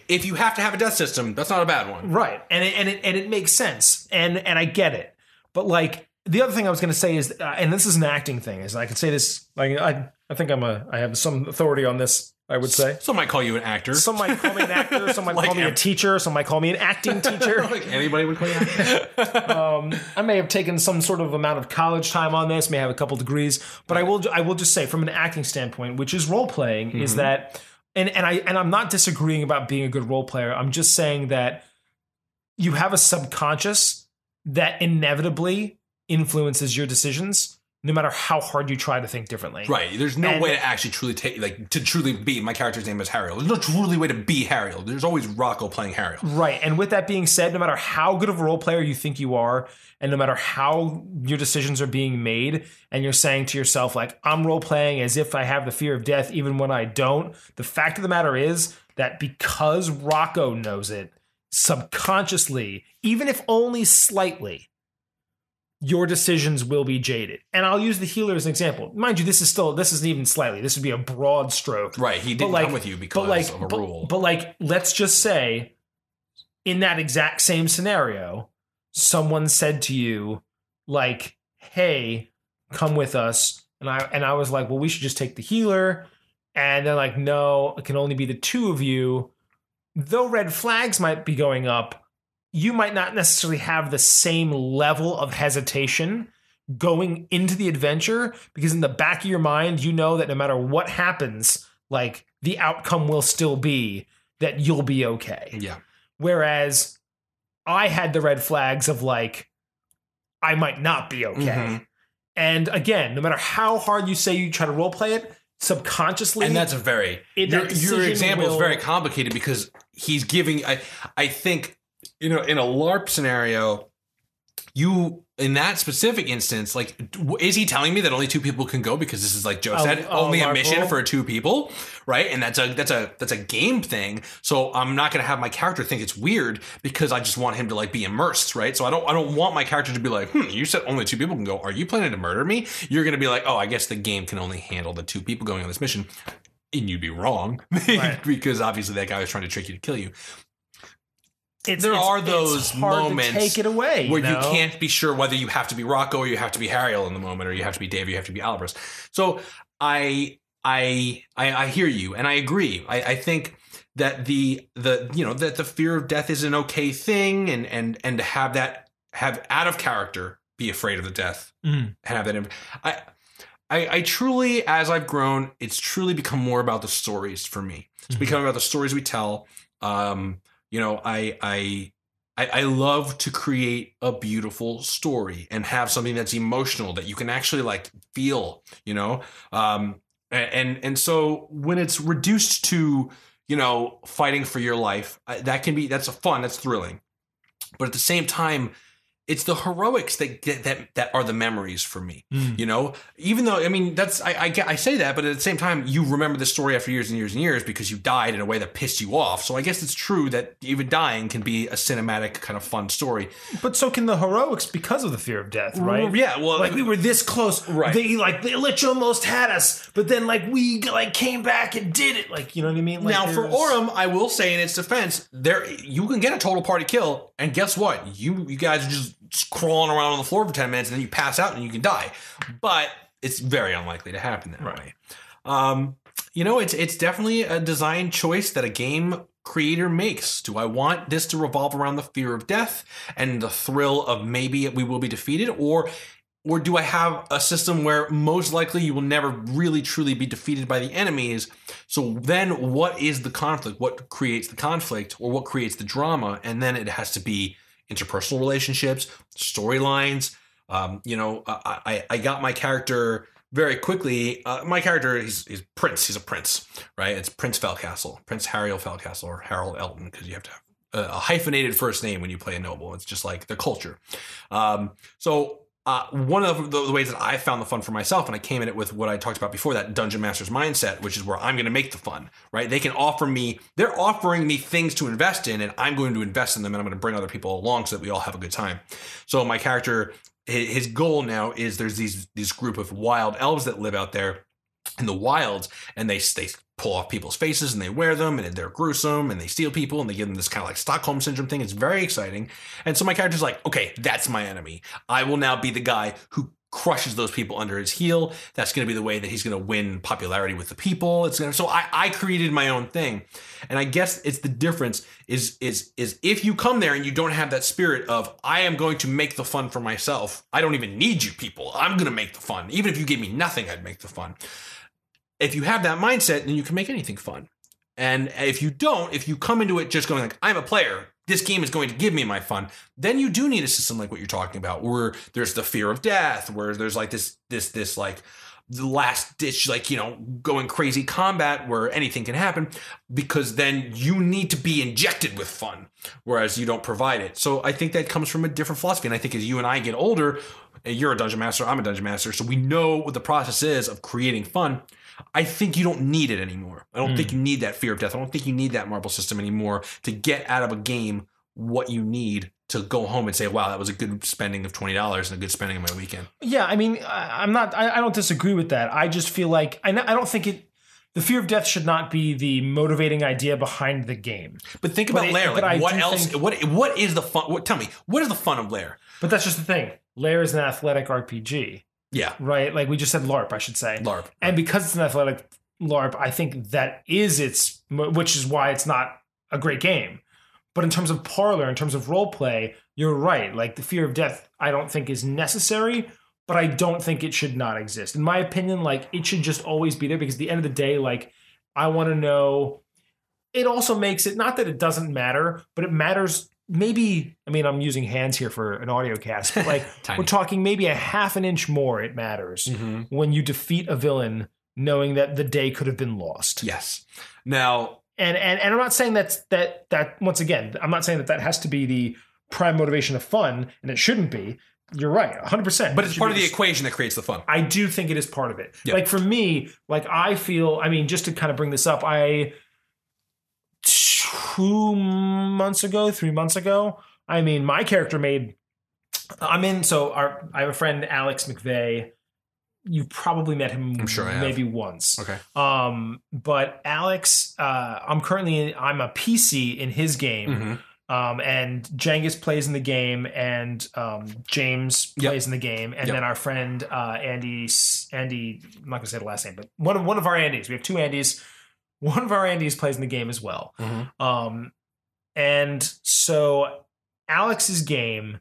if you have to have a death system, that's not a bad one. Right. And it, and it and it makes sense. And and I get it. But like the other thing I was going to say is uh, and this is an acting thing is I could say this like I I think I'm a. I have some authority on this. I would say. Some might call you an actor. Some might call me an actor. Some might *laughs* Like call me a teacher. Some might call me an acting teacher. *laughs* like anybody would call you. *laughs* Um, I may have taken some sort of amount of college time on this. May have a couple degrees, but I will. I will just say, from an acting standpoint, which is role playing, is that, and and I and I'm not disagreeing about being a good role player. I'm just saying that you have a subconscious that inevitably influences your decisions, no matter how hard you try to think differently. Right. There's no And- way to actually truly take like to truly be my character's name is Harriel. There's no truly way to be Harriel. There's always Rocco playing Harriel. Right. And with that being said, no matter how good of a role player you think you are, and no matter how your decisions are being made, and you're saying to yourself, like, I'm role playing as if I have the fear of death, even when I don't, the fact of the matter is that because Rocco knows it subconsciously, even if only slightly, your decisions will be jaded. And I'll use the healer as an example. Mind you, this is still, this isn't even slightly. This would be a broad stroke Right. He didn't come with you because but like, of a but, rule. But like, let's just say, in that exact same scenario, someone said to you, like, "Hey, come with us," and I and I was like, "Well, we should just take the healer," and they're like, "No, it can only be the two of you." Though red flags might be going up, you might not necessarily have the same level of hesitation going into the adventure because in the back of your mind you know that no matter what happens like the outcome will still be that you'll be okay yeah. whereas i had the red flags of like i might not be okay Mhm. and again no matter how hard you say you try to role play it subconsciously And that's a very It- your, that your example is very complicated because he's giving I I think you know in a LARP scenario you in that specific instance like is he telling me that only two people can go because this is like Joe said oh, only a mission for two people right? And that's a that's a that's a game thing. So I'm not going to have my character think it's weird because I just want him to like be immersed right? So I don't I don't want my character to be like hmm you said only two people can go. Are you planning to murder me? You're going to be like oh I guess the game can only handle the two people going on this mission. And you'd be wrong *laughs* Right. because obviously that guy was trying to trick you to kill you. It's, there it's- are those moments take it away Where you know? can't be sure whether you have to be Rocco or you have to be Harriel in the moment, or you have to be Dave, or you have to be Alvarez. So I I I, I hear you, and I agree. I, I think that the the you know that the fear of death is an okay thing, and and and to have that have out of character be afraid of the death Mhm. have that. I, I, I truly, as I've grown, it's truly become more about the stories for me. It's Mhm. become about the stories we tell. Um, you know, I, I, I, love to create a beautiful story and have something that's emotional that you can actually like feel. You know, um, and and so when it's reduced to you know fighting for your life, that can be that's a fun, that's thrilling, but at the same time. It's the heroics that get that that are the memories for me. Mm. You know, even though I mean that's I, I I say that, but at the same time, you remember the story after years and years and years because you died in a way that pissed you off. So I guess it's true that even dying can be a cinematic kind of fun story. but so can the heroics because of the fear of death right Yeah. Well, like we were this close Right. they like the lich almost had us but then like we like came back and did it like you know what i mean like, now for Aurum, I will say in its defense, there you can get a total party kill, and guess what? You you guys are just crawling around on the floor for ten minutes, and then you pass out and you can die. But it's very unlikely to happen that Right. way. Um, you know, it's it's definitely a design choice that a game creator makes. Do I want this to revolve around the fear of death and the thrill of maybe we will be defeated, or or do I have a system where most likely you will never really truly be defeated by the enemies? So then what is the conflict? What creates the conflict or what creates the drama? And then it has to be interpersonal relationships, storylines. Um, you know, I, I, I got my character very quickly. Uh, my character, he's Prince. He's a prince, right? It's Prince Felcastle, Prince Harriel Felcastle, or Harold Elton, because you have to have a hyphenated first name when you play a noble. It's just like the culture. Um, so uh, one of the, the ways that I found the fun for myself, and I came in it with what I talked about before, that dungeon master's mindset, which is where I'm going to make the fun, right? They can offer me, they're offering me things to invest in, and I'm going to invest in them, and I'm going to bring other people along so that we all have a good time. So my character, his, his goal now is there's these these group of wild elves that live out there in the wilds, and they they pull off people's faces and they wear them, and they're gruesome, and they steal people, and they give them this kind of like Stockholm syndrome thing. It's very exciting, and so my character's like, okay, that's my enemy. I will now be the guy who crushes those people under his heel. That's going to be the way that he's going to win popularity with the people. It's going to, so I, I created my own thing. And I guess it's the difference is, is, is if you come there and you don't have that spirit of, I am going to make the fun for myself. I don't even need you people. I'm going to make the fun. Even if you gave me nothing, I'd make the fun. If you have that mindset, then you can make anything fun. And if you don't, if you come into it just going like, I'm a player, this game is going to give me my fun, then you do need a system like what you're talking about, where there's the fear of death, where there's like this, this, this like the last ditch, like, you know, going crazy combat where anything can happen, because then you need to be injected with fun, whereas you don't provide it. So I think that comes from a different philosophy. And I think as you and I get older, you're a dungeon master, I'm a dungeon master, so we know what the process is of creating fun. I think you don't need it anymore. I don't think hmm. you need that fear of death. I don't think you need that marble system anymore to get out of a game what you need to go home and say, "Wow, that was a good spending of twenty dollars and a good spending of my weekend." Yeah, I mean, I'm not. I, I don't disagree with that. I just feel like I, I don't think it. The fear of death should not be the motivating idea behind the game. But think about it- LAIRE. but Like, what else? think- what what is the fun? What, tell me, what is the fun of LAIRE? But that's just the thing. LAIRE is an athletic RPG, Yeah, right? Like we just said, LARP, I should say. LARP. And because it's an athletic LARP, I think that is its, which is why it's not a great game. But in terms of parlor, in terms of role play, you're right. Like the fear of death, I don't think is necessary, but I don't think it should not exist. In my opinion, like it should just always be there because at the end of the day, like I want to know. It also makes it not that it doesn't matter, but it matters. Maybe I mean I'm using hands here for an audio cast, but like *laughs* we're talking maybe a half an inch more. It matters Mhm. when you defeat a villain knowing that the day could have been lost. Yes. Now, And and and I'm not saying that's that that once again, I'm not saying that that has to be the prime motivation of fun and it shouldn't be. You're right, 100%. but it's part of the the- equation that creates the fun. I do think it is part of it. Yeah. Like for me, like I feel, I mean, just to kind of bring this up, I two months ago, three months ago, I mean, my character made. I'm in. So our, I have a friend, Alex McVeigh. You've probably met him, I'm sure I have. maybe once. Okay. Um, but Alex, uh, I'm currently I'm a PC in his game. Mhm. Um, and Cengiz plays in the game, and um, James Yep. plays in the game, and Yep. then our friend uh, Andy, Andy, I'm not gonna say the last name, but one of one of our Andys. We have two Andys. One of our Andys plays in the game as well. Mhm. Um, and so Alex's game,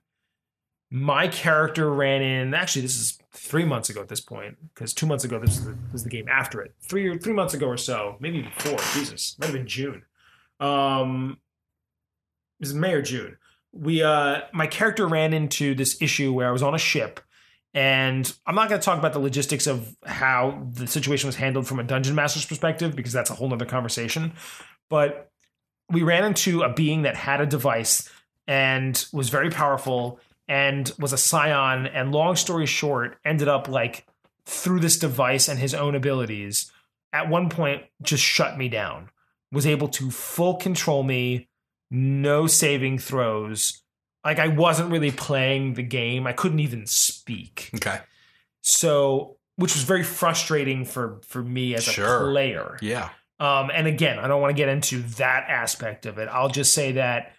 my character ran in. Actually, this is three months ago at this point, because two months ago this is the, this is the game after it. Three or three months ago or so, maybe even four. Jesus, might have been June. Um, it was May or June. We, uh, my character ran into this issue where I was on a ship, and I'm not going to talk about the logistics of how the situation was handled from a dungeon master's perspective because that's a whole nother conversation. But we ran into a being that had a device and was very powerful and was a scion. And long story short, ended up like through this device and his own abilities, at one point just shut me down. Was able to full control me, no saving throws. Like I wasn't really playing the game. I couldn't even speak. Okay. So, which was very frustrating for for me as Sure. a player. Yeah. Um, and again, I don't want to get into that aspect of it. I'll just say that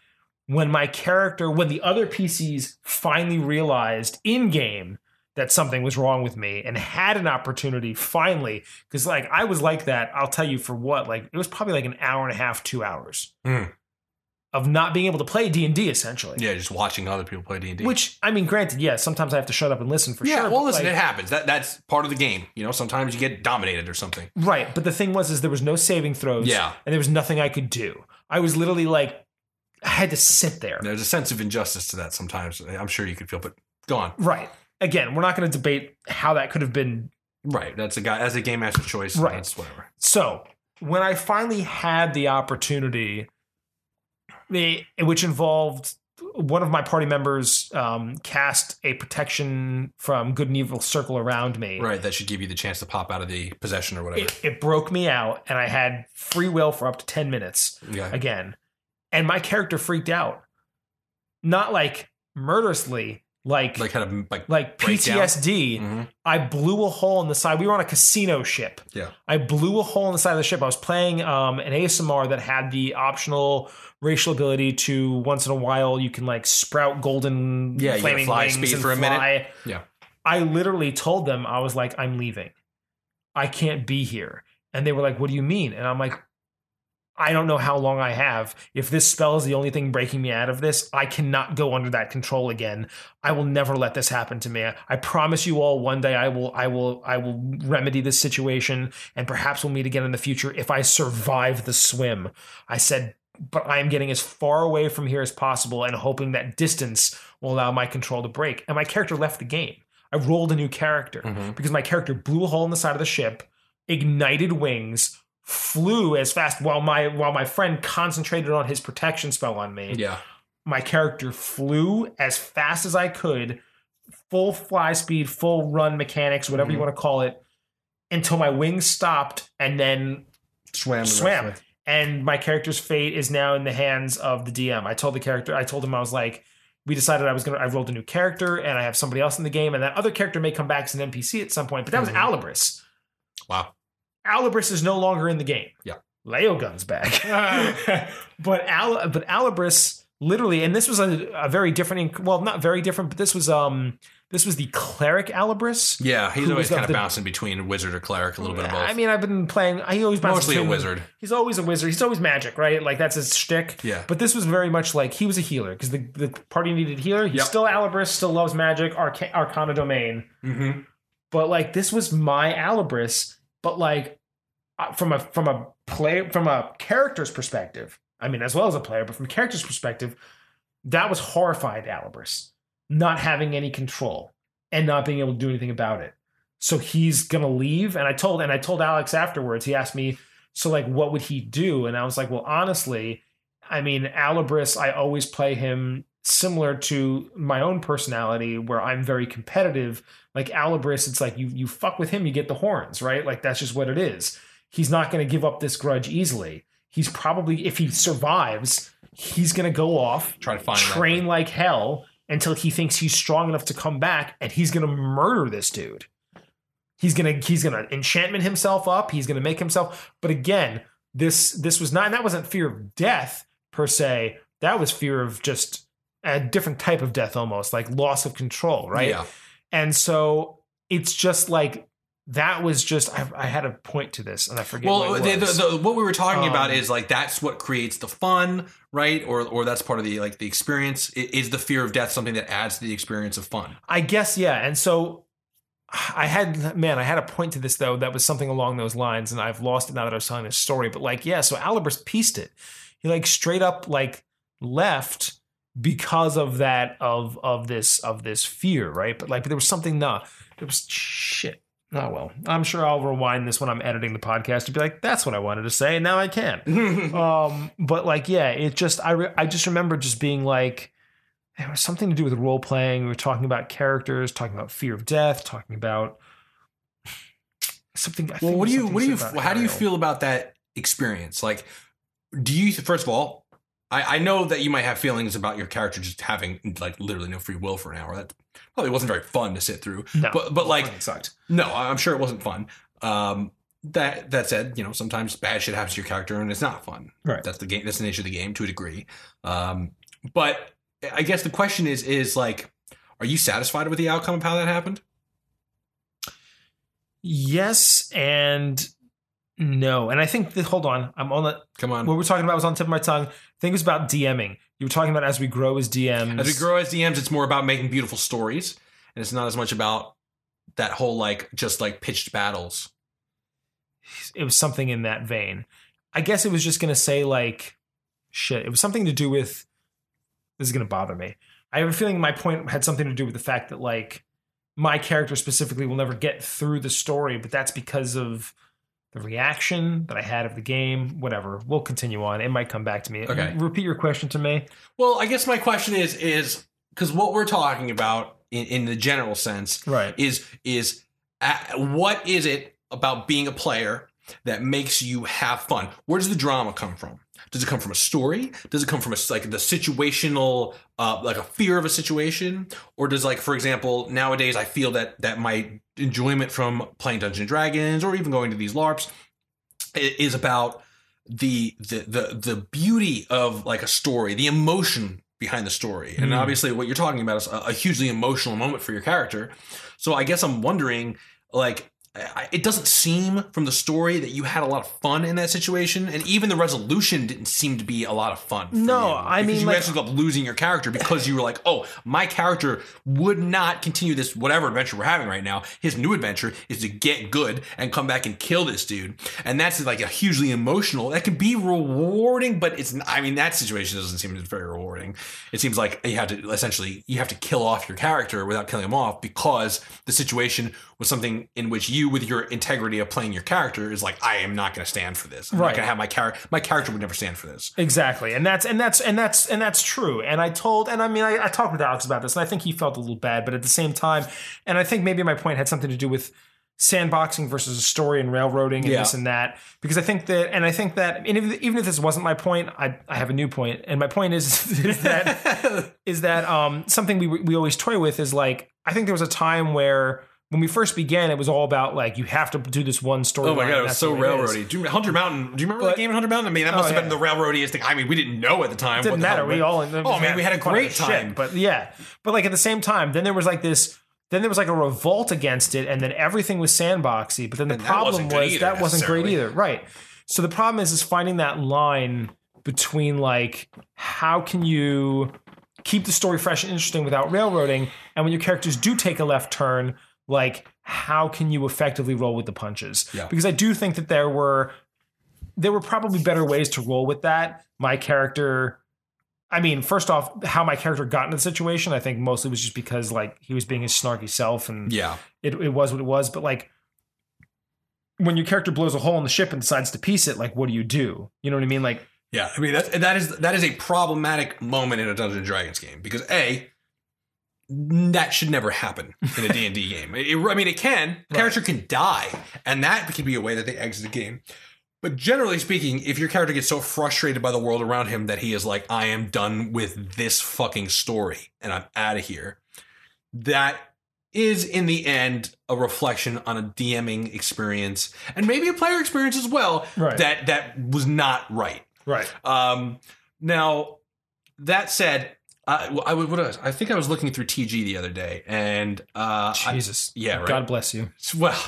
when my character, when the other PCs finally realized in game that something was wrong with me and had an opportunity finally, because like I was like that, I'll tell you for what, like it was probably like an hour and a half, two hours Mm. Of not being able to play D and D essentially. Yeah. Just watching other people play D and D. Which I mean, granted, yes, sometimes I have to shut up and listen for yeah. sure. well, listen, like- it happens. That that's part of the game. You know, sometimes you get dominated or something. Right, but the thing was, is there was no saving throws. Yeah. and there was nothing I could do. I was literally like, I had to sit there. There's a sense of injustice to that sometimes. I'm sure you could feel, but go on. Right. Again, we're not going to debate how that could have been. Right. That's a guy as a game master choice. Right. That's whatever. So when I finally had the opportunity, the which involved one of my party members um, cast a protection from good and evil circle around me. Right. That should give you the chance to pop out of the possession or whatever. It, it broke me out, and I had free will for up to ten minutes. yeah. again. And my character freaked out. Not like murderously, like Like had a like. like? PTSD. Mhm. I blew a hole in the side. We were on a casino ship. Yeah. I blew a hole in the side of the ship. I was playing um, an Aasimar that had the optional racial ability to once in a while you can like sprout golden Yeah, flaming fly wings speed and for a minute. fly. Yeah. I literally told them I was like, I'm leaving. I can't be here. And they were like, What do you mean? And I'm like, I don't know how long I have. If this spell is the only thing breaking me out of this, I cannot go under that control again. I will never let this happen to me. I promise you all one day I will I will I will remedy this situation and perhaps we'll meet again in the future if I survive the swim. I said but I am getting as far away from here as possible and hoping that distance will allow my control to break. And my character left the game. I rolled a new character Mhm. because my character blew a hole in the side of the ship, ignited wings, flew as fast while my while my friend concentrated on his protection spell on me. Yeah. My character flew as fast as I could, full fly speed, full run mechanics, whatever you Mhm. want to call it, until my wings stopped and then Swam. swam. rest And my character's fate is now in the hands of the DM. I told the character, I told him I was like, we decided I was gonna. I rolled a new character, and I have somebody else in the game, and that other character may come back as an NPC at some point. But that was Mhm. Alibris. Wow. Alibris is no longer in the game. Yeah. Leo Gun's back. *laughs* *laughs* but Al, but Alibris literally, and this was a, a very different. Well, not very different, but this was um this was the cleric Alibris. Yeah, he's always kind of the- bouncing between wizard or cleric, a little bit of both. I mean, I've been playing. He always bounces Mostly a wizard. He's always a wizard. He's always magic, right? Like that's his shtick. Yeah. But this was very much like he was a healer because the, the party needed healer. He's Yep. still Alibris, still loves magic, Arca- Arcana domain. Mm-hmm. But like this was my Alibris, but like Uh, from a from a play from a character's perspective. I mean, as well as a player, but from a character's perspective, that was horrified Alibris not having any control and not being able to do anything about it. So he's gonna leave. And I told and I told Alex afterwards. He asked me, so like, what would he do? And I was like, well, honestly, I mean, Alibris, I always play him similar to my own personality, where I'm very competitive. Like Alibris, it's like you you fuck with him, you get the horns, right? Like that's just what it is. He's not going to give up this grudge easily. He's probably, if he survives, he's going to go off, Try to find train like hell until he thinks he's strong enough to come back, and he's going to murder this dude. He's gonna he's gonna enchantment himself up. He's gonna make himself. But again, this this was not that wasn't fear of death per se. That was fear of just a different type of death, almost like loss of control, right? Yeah. And so it's just like that was just I, I had a point to this, and I forget. Well, what, the, the, what we were talking about Um, is like that's what creates the fun, right? Or or that's part of the like the experience. Is the fear of death something that adds to the experience of fun? I guess yeah. And so I had man, I had a point to this though that was something along those lines, and I've lost it now that I was telling this story. But like, yeah, so Alibris pieced it. He like straight up like left because of that of of this of this fear, right? But like, but there was something no, there was shit. Oh well, I'm sure I'll rewind this when I'm editing the podcast to be like, that's what I wanted to say, and now I can *laughs* um but like yeah it just i re- i just remember just being like it was something to do with role playing we were talking about characters talking about fear of death talking about something I well, what do you what do you how do you feel about that experience? Like, do you first of all? I, I know that you might have feelings about your character just having like literally no free will for an hour. That probably wasn't very fun to sit through. no But but like fucking sucked No, I'm sure it wasn't fun. Um, that that said, you know, sometimes bad shit happens to your character and it's not fun. Right. That's the game. That's the nature of the game to a degree. Um, but I guess the question is is like, are you satisfied with the outcome of how that happened? yes and no and i think that hold on i'm on the Come on. what we're talking about was on the tip of my tongue i think it was about dming you were talking about as we grow as dms As we grow as DMs, it's more about making beautiful stories, and it's not as much about that whole like just like pitched battles. it was something in that vein. I guess it was just going to say like shit. It was something to do with this is going to bother me. I have a feeling my point had something to do with the fact that like my character specifically will never get through the story, but that's because of the reaction that I had of the game. Whatever. We'll continue on. It might come back to me. Okay. Repeat your question to me. Well, I guess my question is is because what we're talking about in, in the general sense Right. is is uh, what is it about being a player that makes you have fun? Where does the drama come from? Does it come from a story? Does it come from a like the situational, uh, like a fear of a situation, or does like, for example, nowadays I feel that that my enjoyment from playing Dungeons and Dragons or even going to these LARPs is about the the the the beauty of like a story, the emotion behind the story. And obviously, what you're talking about is a, a hugely emotional moment for your character. So I guess I'm wondering, like, I- it doesn't seem from the story that you had a lot of fun in that situation, and even the resolution didn't seem to be a lot of fun. for No, you, I mean, you like- actually ended up losing your character because you were like, "Oh, my character would not continue this whatever adventure we're having right now. His new adventure is to get good and come back and kill this dude." And that's like a hugely emotional. That can be rewarding, but it's. I mean, that situation doesn't seem very rewarding. It seems like you have to essentially you have to kill off your character without killing him off because the situation was something in which you, with your integrity of playing your character, is like, I am not going to stand for this. I'm Right. not going to have my character. My character would never stand for this. Exactly, and that's and that's and that's and that's true. And I told, and I mean, I, I talked with Alex about this, and I think he felt a little bad, but at the same time, and I think maybe my point had something to do with sandboxing versus a story and railroading and Yeah. this and that. Because I think that, and I think that, and if, even if this wasn't my point, I, I have a new point, and my point is *laughs* is that *laughs* is that um something we we always toy with is like I think there was a time where. When we first began, it was all about like you have to do this one story. Oh my god, it was so the way it is. railroady. Do you, Hunter Mountain? Do you remember But- that game in Hunter Mountain? I mean, that oh, must Oh, have yeah. been the railroadiest thing. I mean, we didn't know at the time. didn't what the matter. hell- We all. Oh man, we had a great shit, time. but yeah, but like at the same time, then there was like this. Then there was like a revolt against it, and then everything was sandboxy. But then the And problem wasn't was either, that wasn't great either, right? So the problem is is finding that line between like how can you keep the story fresh and interesting without railroading, and when your characters do take a left turn, like how can you effectively roll with the punches? Yeah. Because I do think that there were there were probably better ways to roll with that. My character, I mean, first off, how my character got into the situation, I think mostly was just because like he was being his snarky self and yeah, it, it was what it was. But like when your character blows a hole in the ship and decides to piece it, like what do you do? You know what I mean? Like yeah. I mean, that that is that is a problematic moment in a Dungeons and Dragons game because a that should never happen in a D&D *laughs* game. It- I mean, it can. Character can die, and that can be a way that they exit the game. But generally speaking, if your character gets so frustrated by the world around him that he is like, I am done with this fucking story and I'm out of here, that is in the end a reflection on a DMing experience and maybe a player experience as well Right. that that was not right. right. Um, now, that said, I, I, would- what I think I was looking through TG the other day, and uh, I- Jesus. yeah, right. God bless you. well,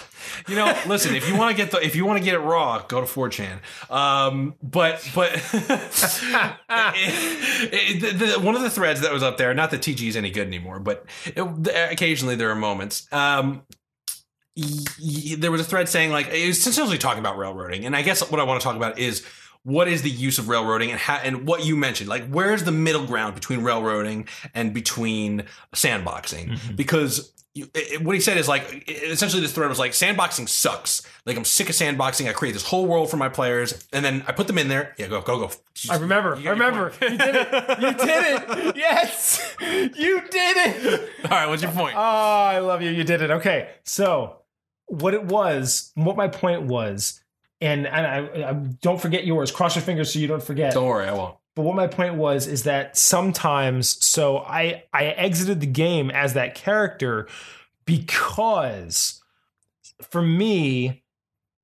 you know, *laughs* listen, if you want to get the if you want to get it raw, go to 4chan. Um, but but *laughs* it- it- the, the- one of the threads that was up there, not that TG is any good anymore, but it, occasionally there are moments. Um, y- y- there was a thread saying like it was essentially talking about railroading, and I guess what I want to talk about is what is the use of railroading and how and what you mentioned, like where's the middle ground between railroading and between sandboxing? Mm-hmm. Because you, it, what he said is like essentially this thread was like sandboxing sucks. Like I'm sick of sandboxing. I create this whole world for my players, and then I put them in there. Yeah, go go go. I remember. I You got your remember. You did it. You did it. *laughs* Yes. You did it. All right, what's your point? Oh, I love you. You did it. Okay. So, what it was, what my point was, and, and I, I don't forget yours. Cross your fingers so you don't forget. Don't worry, I won't. But what my point was is that sometimes, so I I exited the game as that character because for me,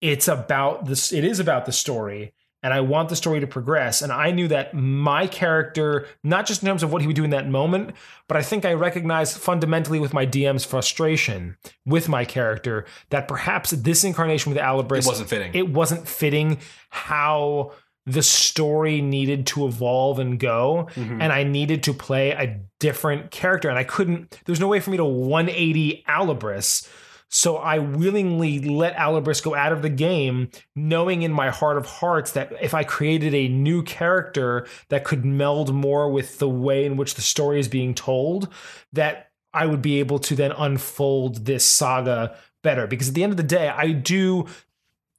it's about this. It is about the story, and I want the story to progress. And I knew that my character, not just in terms of what he would do in that moment, but I think I recognized fundamentally with my DM's frustration with my character that perhaps this incarnation with Alibris It wasn't fitting. it wasn't fitting how the story needed to evolve and go Mm-hmm. and i needed to play a different character and i couldn't there's no way for me to 180 alibris so i willingly let alibris go out of the game knowing in my heart of hearts that if i created a new character that could meld more with the way in which the story is being told that i would be able to then unfold this saga better. Because at the end of the day i do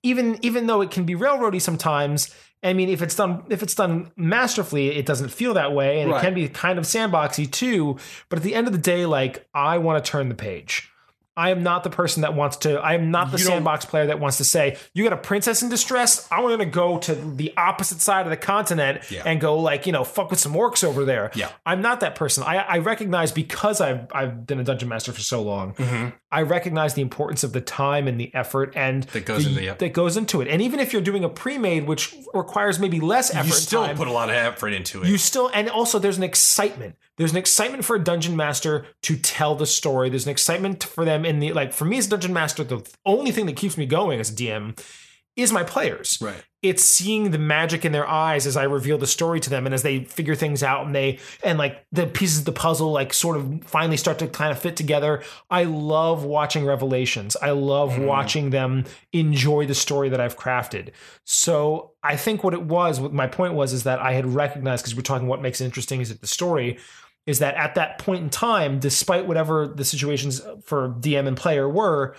even even though it can be railroady sometimes i mean if it's done if it's done masterfully it doesn't feel that way and Right. it can be kind of sandboxy too. But at the end of the day like i want to turn the page I am not the person that wants to. I am not the sandbox player that wants to say, "You got a princess in distress. I'm going to go to the opposite side of the continent Yeah. and go like you know fuck with some orcs over there." Yeah. I'm not that person. I, I recognize because I've I've been a dungeon master for so long. Mm-hmm. I recognize the importance of the time and the effort and That goes the- into- yep. that goes into it. And even if you're doing a pre-made, which requires maybe less effort, You still time, put a lot of effort into it. you still and also there's an excitement there's an excitement for a dungeon master to tell the story there's an excitement for them in the like for me as a dungeon master the only thing that keeps me going as a dm is my players right. it's seeing the magic in their eyes as I reveal the story to them and as they figure things out and they and like the pieces of the puzzle like sort of finally start to kind of fit together. I love watching revelations. I love mm. watching them enjoy the story that I've crafted. So I think what it was, what my point was, is that I had recognized because we're talking what makes it interesting is it the story is that at that point in time, despite whatever the situations for DM and player were,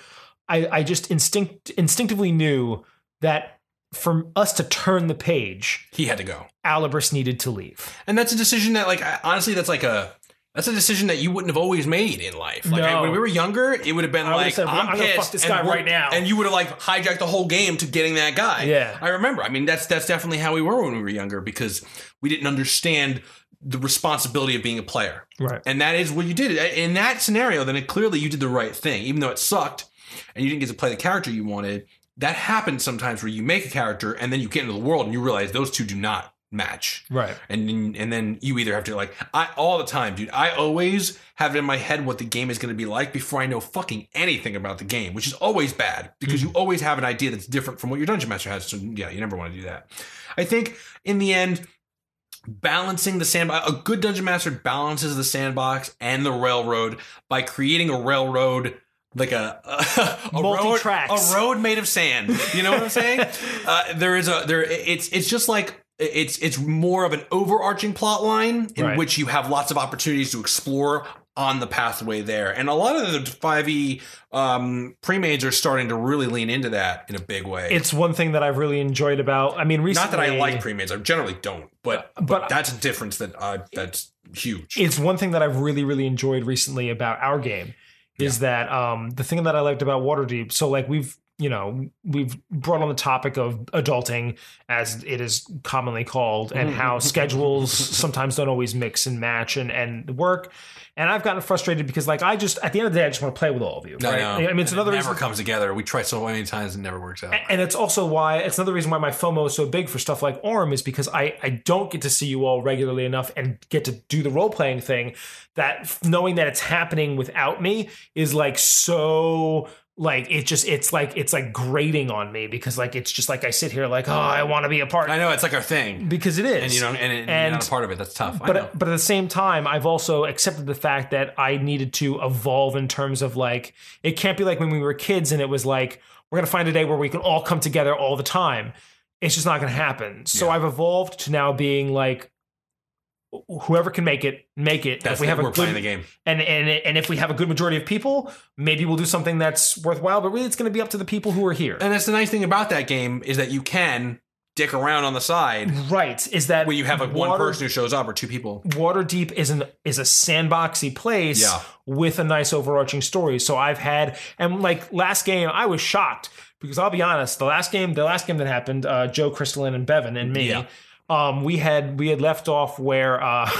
I, I just instinct instinctively knew that for us to turn the page, He had to go. Alibris needed to leave. And that's a decision that, like, honestly, that's like a that's a decision that you wouldn't have always made in life. Like No. I- when we were younger, it would have been would've like, said, I'm, "I'm pissed," fuck this guy right now. and you would have like hijacked the whole game to getting that guy. Yeah. I remember. I mean, that's that's definitely how we were when we were younger because we didn't understand the responsibility of being a player. Right. And that is what you did. In that scenario, then it, clearly you did the right thing, even though it sucked and you didn't get to play the character you wanted. That happens sometimes where you make a character and then you get into the world and you realize those two do not match. Right. And and then you either have to like I all the time, dude. I always have it in my head what the game is going to be like before I know fucking anything about the game, which is always bad because you mm-hmm. always have an idea that's different from what your dungeon master has. So yeah, you never want to do that. I think in the end, balancing the sandbox, a good dungeon master balances the sandbox and the railroad by creating a railroad like a a, *laughs* a road, a road made of sand. You know what I'm saying? *laughs* uh, there is a there. It's it's just like it's it's more of an overarching plot line in Right. which you have lots of opportunities to explore on the pathway there, and a lot of the five E um, pre-mades are starting to really lean into that in a big way. It's one thing that I've really enjoyed about. I mean, recently, not that I like pre-mades; I generally don't, but but, But- that's a difference that uh, that's huge. it's one thing that I've really, really enjoyed recently about our game is that um, the thing that I liked about Waterdeep. So, like, we've you know we've brought on the topic of adulting, as it is commonly called, and how mm-hmm. *laughs* schedules sometimes don't always mix and match and and work. And I've gotten frustrated because, like, I just at the end of the day, I just want to play with all of you. Right? know. I mean, it's And it another never reason. comes together. We try so many times and it never works out. And it's also why it's another reason why my FOMO is so big for stuff like Aurum is because I, I don't get to see you all regularly enough and get to do the role playing thing that knowing that it's happening without me is like so like it just it's like it's like grating on me because like it's just like I sit here like oh I want to be a part I know it's like our thing, because it is and you know, and, and, And- you're not a part of it. That's tough. I know. but but at the same time, I've also accepted the fact that I needed to evolve in terms of like it can't be like when we were kids and it was like we're gonna find a day where we can all come together all the time. It's just not gonna happen. So Yeah. I've evolved to now being like whoever can make it, make it. that's if we have a we're good playing the game. and and and if we have a good majority of people, maybe we'll do something that's worthwhile. But really, it's going to be up to the people who are here. And that's the nice thing about that game is that you can dick around on the side right? Is that when you have like one person who shows up or two people. Waterdeep is an is a sandboxy place Yeah. with a nice overarching story. So I've had and like last game I was shocked because I'll be honest, the last game the last game that happened, uh, Joe Crystalline and Bevan and me, Yeah. Um, we had we had left off where uh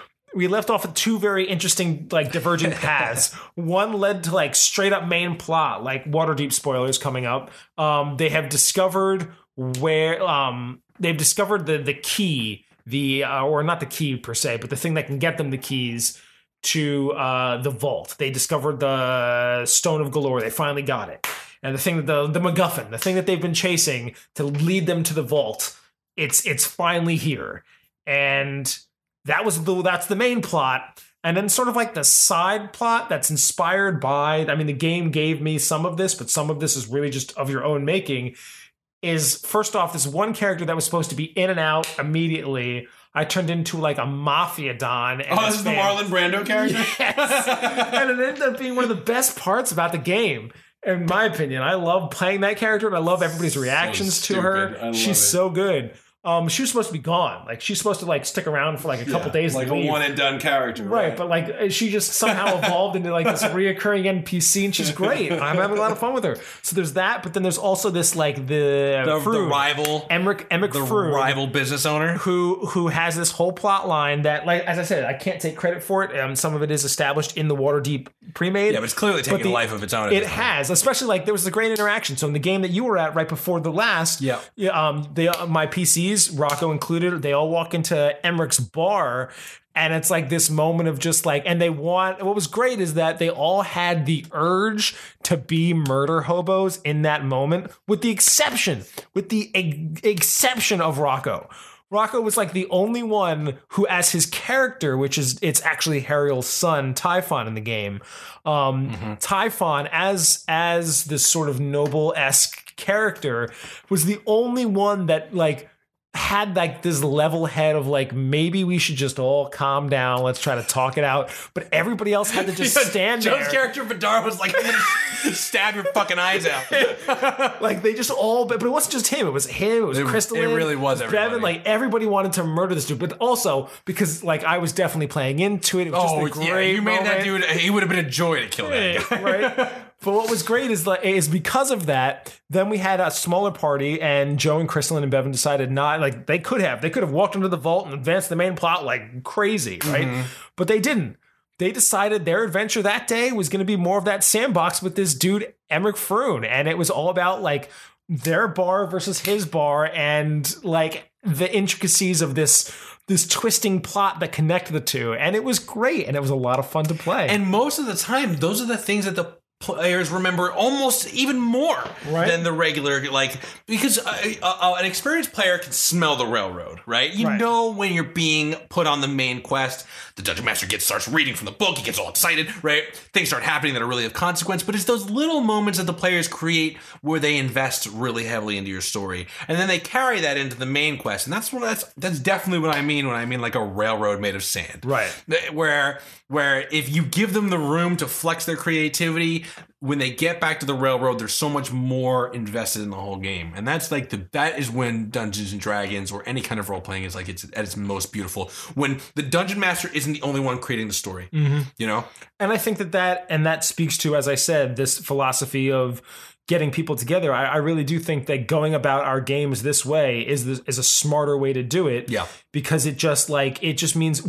*laughs* we left off at two very interesting like divergent *laughs* paths. One led to like straight up main plot, like Waterdeep spoilers coming up. Um, they have discovered where um they've discovered the the key, the uh, or not the key per se, but the thing that can get them the keys to uh the vault. They discovered the stone of Golorr. They finally got it. And the thing that the the MacGuffin, the thing that they've been chasing to lead them to the vault, it's it's finally here. And that was the that's the main plot and then sort of like the side plot that's inspired by i mean the game gave me some of this but some of this is really just of your own making is first off this one character that was supposed to be in and out immediately i turned into like a mafia don and Oh, his fam- Brando character. *laughs* Yes. and it ended up being one of the best parts about the game. In my opinion, I love playing that character and I love everybody's reactions to her. She's it. so good. Um, she was supposed to be gone. Like she's supposed to like stick around for like a couple days, like a leave. one and done character, Right, but like she just somehow *laughs* evolved into like this reoccurring NPC, and she's great. *laughs* I'm having a lot of fun with her. So there's that, but then there's also this like the The, the rival, Emmerich Emmerich the rival business owner. who who has this whole plot line that, like as I said, I can't take credit for it. Um, some of it is established in the Waterdeep pre-made. Yeah, but it's clearly taking the- a life of its own. It has, especially like there was a great interaction. So in the game that you were at right before the last, Yeah. yeah, um, they uh, my PCs, Rocco included, they all walk into Emmerich's bar. And it's like this moment of just like, and they want, what was great is that they all had the urge to be murder hobos in that moment, with the exception, with the ex- exception of Rocco. Rocco was like the only one who, as his character, which is it's actually Harriel's son, Typhon in the game. Um, Typhon, as as this sort of noble esque character, was the only one that like had like this level head of like maybe we should just all calm down let's try to talk it out but everybody else had to just *laughs* stand Joe's there character Vidar was like, I'm gonna stab your fucking eyes out. *laughs* like they just all but, but it wasn't just him it was him it was It- crystal it really was Bevan everybody. like everybody wanted to murder this dude but also because like i was definitely playing into it it was Oh, just a oh, yeah, you made that dude. He would have been a joy to kill that guy. right? *laughs* But what was great is like is because of that, then we had a smaller party, and Joe and Crystalline and Bevan decided not like they could have they could have walked into the vault and advanced the main plot like crazy, right? Mm-hmm. But they didn't. They decided their adventure that day was going to be more of that sandbox with this dude Emmerich Froon, and it was all about like their bar versus his bar, and like the intricacies of this this twisting plot that connected the two, and it was great, and it was a lot of fun to play. And most of the time, those are the things that the players remember almost even more Right. than the regular like because uh, uh, an experienced player can smell the railroad right you Right. know when you're being put on the main quest the dungeon master gets starts reading from the book he gets all excited right things start happening that are really of consequence but it's those little moments that the players create where they invest really heavily into your story and then they carry that into the main quest and that's what that's that's definitely what i mean when i mean like a railroad made of sand Right. where where if you give them the room to flex their creativity when they get back to the railroad there's so much more invested in the whole game and that's like the that is when dungeons and dragons or any kind of role playing is like it's at its most beautiful when the dungeon master isn't the only one creating the story mm-hmm. you know And I think that that and that speaks to, as I said, this philosophy of getting people together. I, I really do think that going about our games this way is the, is a smarter way to do it. Yeah. because it just like it just means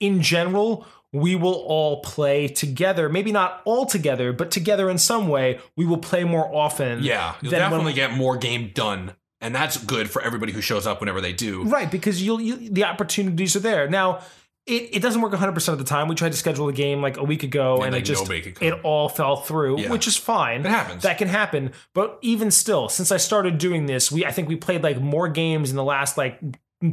in general we will all play together. Maybe not all together, but together in some way. We will play more often. yeah you'll than when- definitely get more game done and that's good for everybody who shows up whenever they do Right, because you'll you, the opportunities are there. Now, it, it doesn't work 100% of the time. We tried to schedule a game like a week ago and, like, it just nobody could come. it all fell through, Yeah. which is fine. It happens. That can happen. But even still, since I started doing this, we I think we played like more games in the last like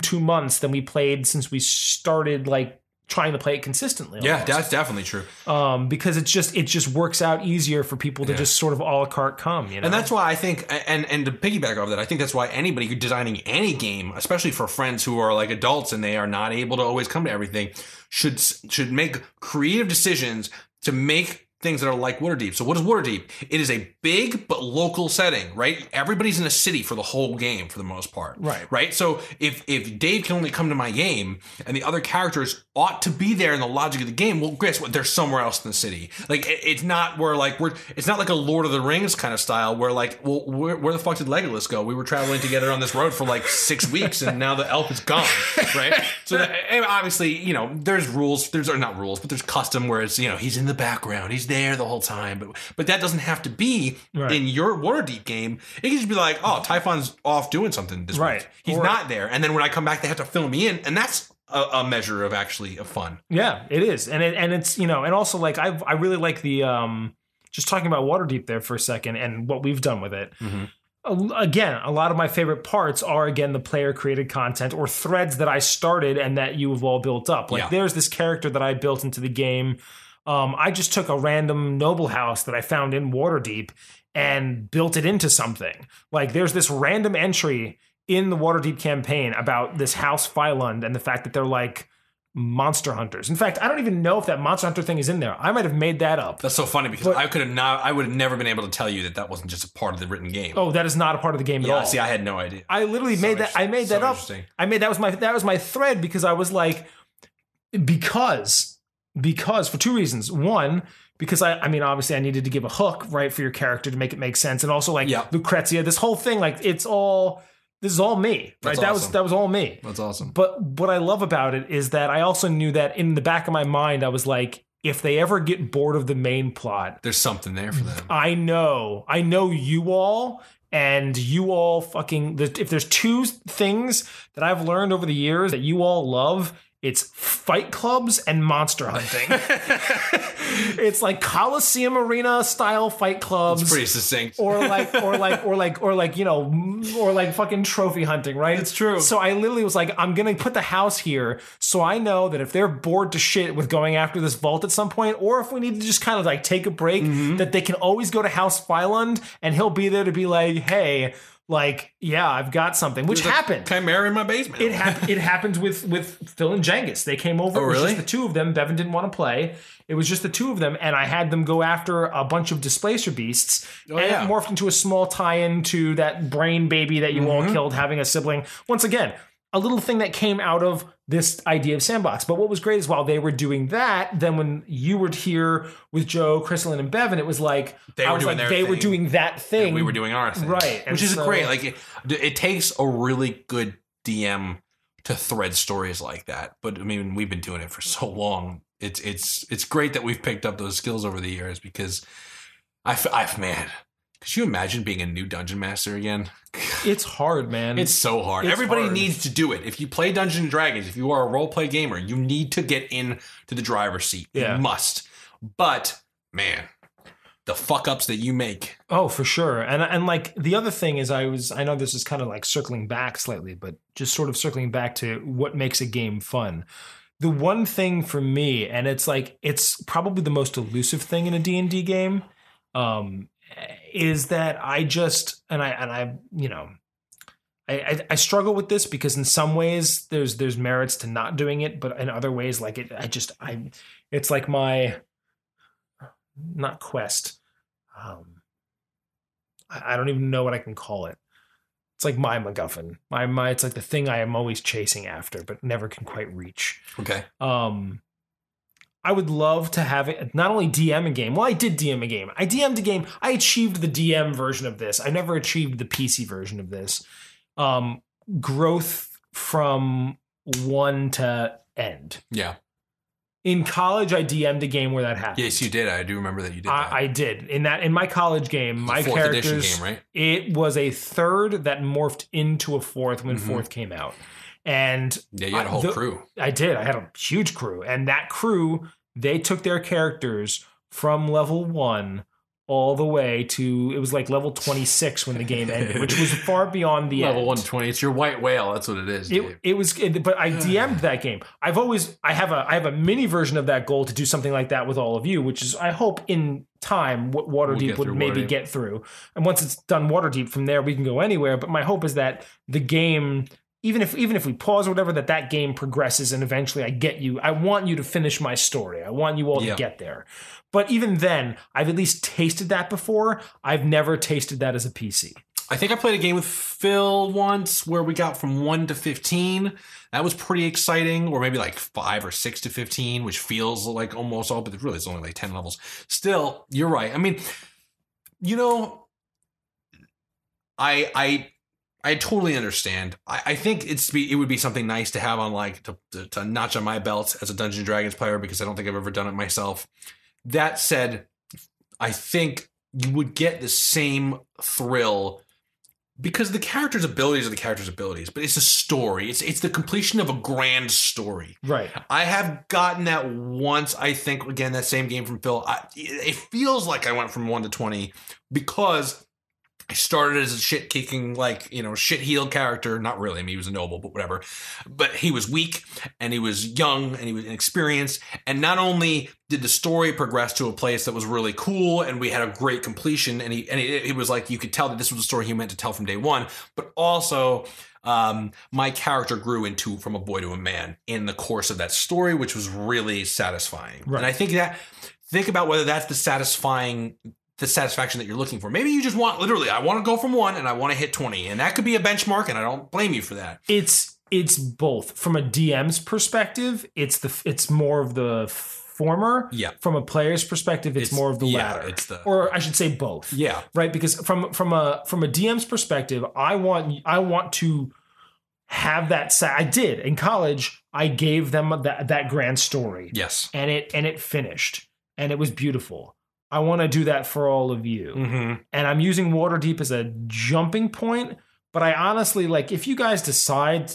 2 months than we played since we started like trying to play it consistently. yeah that's definitely true um because it's just it just works out easier for people to Yeah. just sort of a la carte come, you know. And that's why I think, and and to piggyback off that, I think that's why anybody designing any game, especially for friends who are like adults and they are not able to always come to everything, should should make creative decisions to make things that are like Waterdeep. So what is Waterdeep? It is a big but local setting, right? Everybody's in a city for the whole game for the most part. Right. Right? So if if Dave can only come to my game and the other characters ought to be there in the logic of the game, well guess what? They're somewhere else in the city. Like it- it's not where like we're it's not like a Lord of the Rings kind of style where like, well, where, where the fuck did Legolas go? We were traveling together on this road for like six *laughs* weeks and now the elf is gone. Right? So that, and obviously, you know, there's rules, there's or not rules, but there's custom where it's, you know, he's in the background, he's there the whole time. But but that doesn't have to be Right. in your Waterdeep game. It can just be like, oh, Typhon's off doing something this Right. week. He's Or- not there. And then when I come back, they have to fill me in. And that's a, a measure of actually of fun. Yeah, it is, and it and it's you know, and also like I I really like the um just talking about Waterdeep there for a second and what we've done with it. Mhm. Again, a lot of my favorite parts are again the player created content or threads that I started and that you have all built up. Like Yeah. there's this character that I built into the game. Um, I just took a random noble house that I found in Waterdeep and built it into something. Like there's this random entry in the Waterdeep campaign about this house Phylund and the fact that they're like Monster Hunters. In fact, I don't even know if that Monster Hunter thing is in there. I might have made that up. That's so funny because I could have not. I would have never been able to tell you that that wasn't just a part of the written game. Oh, that is not a part of the game at all. See, I had no idea. I literally made that. I made so that up. interesting. I made that was my that was my thread because I was like, because because for two reasons. One, because I I mean obviously I needed to give a hook right for your character to make it make sense, and also like Yeah. Lucrezia, this whole thing like it's all this is all me. Right, That's that was that was all me. That's awesome. But what I love about it is that I also knew that in the back of my mind I was like, if they ever get bored of the main plot, There's something there for them. I know, I know you all, and you all fucking. If there's two things that I've learned over the years that you all love, it's fight clubs and monster hunting. *laughs* it's like Coliseum Arena style fight clubs. It's pretty succinct. or like, or like, or like, or like, you know, or like fucking trophy hunting, right? It's true. So I literally was like, I'm gonna put the house here, so I know that if they're bored to shit with going after this vault at some point, or if we need to just kind of like take a break, Mm-hmm. that they can always go to House Phylund, and he'll be there to be like, hey, like, yeah, I've got something, which happened. Chimera in my basement. It happened. It happened with with Phil and Cengiz. They came over. Oh, It was really? just the two of them. Bevan didn't want to play. It was just the two of them, and I had them go after a bunch of displacer beasts, and Oh, yeah. it morphed into a small tie-in to that brain baby that you Mm-hmm. all killed, having a sibling. Once again, a little thing that came out of this idea of sandbox. But what was great is while they were doing that, then when you were here with Joe, Crystalline, and Bevan, it was like They I were was doing like their they were doing that thing. we were doing our thing, Right, and Which is so- great. Like it, it takes a really good DM to thread stories like that. But I mean, we've been doing it for so long. It's it's it's great that we've picked up those skills over the years because I've, I've man, could you imagine being a new dungeon master again? *laughs* It's hard, man. It's so hard. It's Everybody hard. needs to do it. If you play Dungeons and Dragons, if you are a role play gamer, you need to get in to the driver's seat. Yeah. You must. But man, the fuck ups that you make. Oh, for sure. And and like the other thing is I was I know this is kind of like circling back slightly, but just sort of circling back to what makes a game fun. The one thing for me and it's like it's probably the most elusive thing in a D&D game um is that I just and I and I, you know, I, I, I struggle with this because in some ways there's there's merits to not doing it, but in other ways, like it, I just I, it's like my, not quest, um, I, I don't even know what I can call it. It's like my MacGuffin. My my, it's like the thing I am always chasing after, but never can quite reach. Okay. Um, I would love to have it not only DM a game. Well, I did DM a game. I DM'd a game. I achieved the DM version of this. I never achieved the PC version of this. Um, growth from one to end. Yeah. In college, I DM'd a game where that happened. Yes, you did. I do remember that you did that. I, I did in that in my college game. My characters, game, right? it was a third that morphed into a fourth when Mhm. fourth came out, and Yeah, you had a whole the- crew. I did. I had a huge crew, and that crew they took their characters from level one all the way to it was like level twenty six when the game ended, which was *laughs* far beyond the Level end. 120. It's your white whale. That's what it is. It, it was, but I *sighs* DM'd that game. I've always, I have a, I have a mini version of that goal to do something like that with all of you, which is, I hope in time, what Waterdeep get would maybe Waterdeep. get through. And once it's done Waterdeep, from there we can go anywhere. But my hope is that the game, even if even if we pause or whatever, that that game progresses and eventually I get you. I want you to finish my story. I want you all Yeah. to get there. But even then, I've at least tasted that before. I've never tasted that as a PC. I think I played a game with Phil once where we got from 1 to 15. That was pretty exciting, or maybe like 5 or 6 to 15, which feels like almost all, but really it's only like 10 levels. Still, you're right. I mean, you know, I, I, I totally understand. I, I think it's be, it would be something nice to have on like to, to, to notch on my belt as a Dungeons and Dragons player because I don't think I've ever done it myself. That said, I think you would get the same thrill because the character's abilities are the character's abilities, but it's a story. It's it's the completion of a grand story. Right. I have gotten that once. I think again that same game from Phil. I, it feels like I went from one to twenty because I started as a shit kicking, like, you know, shit heel character. Not really. I mean, he was a noble, but whatever. But he was weak and he was young and he was inexperienced. And not only did the story progress to a place that was really cool and we had a great completion, and he, and it, it was like you could tell that this was a story he meant to tell from day one, but also, um, my character grew into from a boy to a man in the course of that story, which was really satisfying. Right. And I think that think about whether that's the satisfying the satisfaction that you're looking for. Maybe you just want literally, I want to go from one and I want to hit 20. And that could be a benchmark, and I don't blame you for that. It's it's both. From a DM's perspective, it's the it's more of the former. Yeah. From a player's perspective, it's, It's- more of the yeah, latter. it's the- or I should say both. Yeah. Right? Because from from a from a DM's perspective, I want I want to have that sa- I did in college, I gave them that that grand story. Yes. And it and it finished. And it was beautiful. I want to do that for all of you Mm-hmm. and I'm using Waterdeep as a jumping point. But I honestly like if you guys decide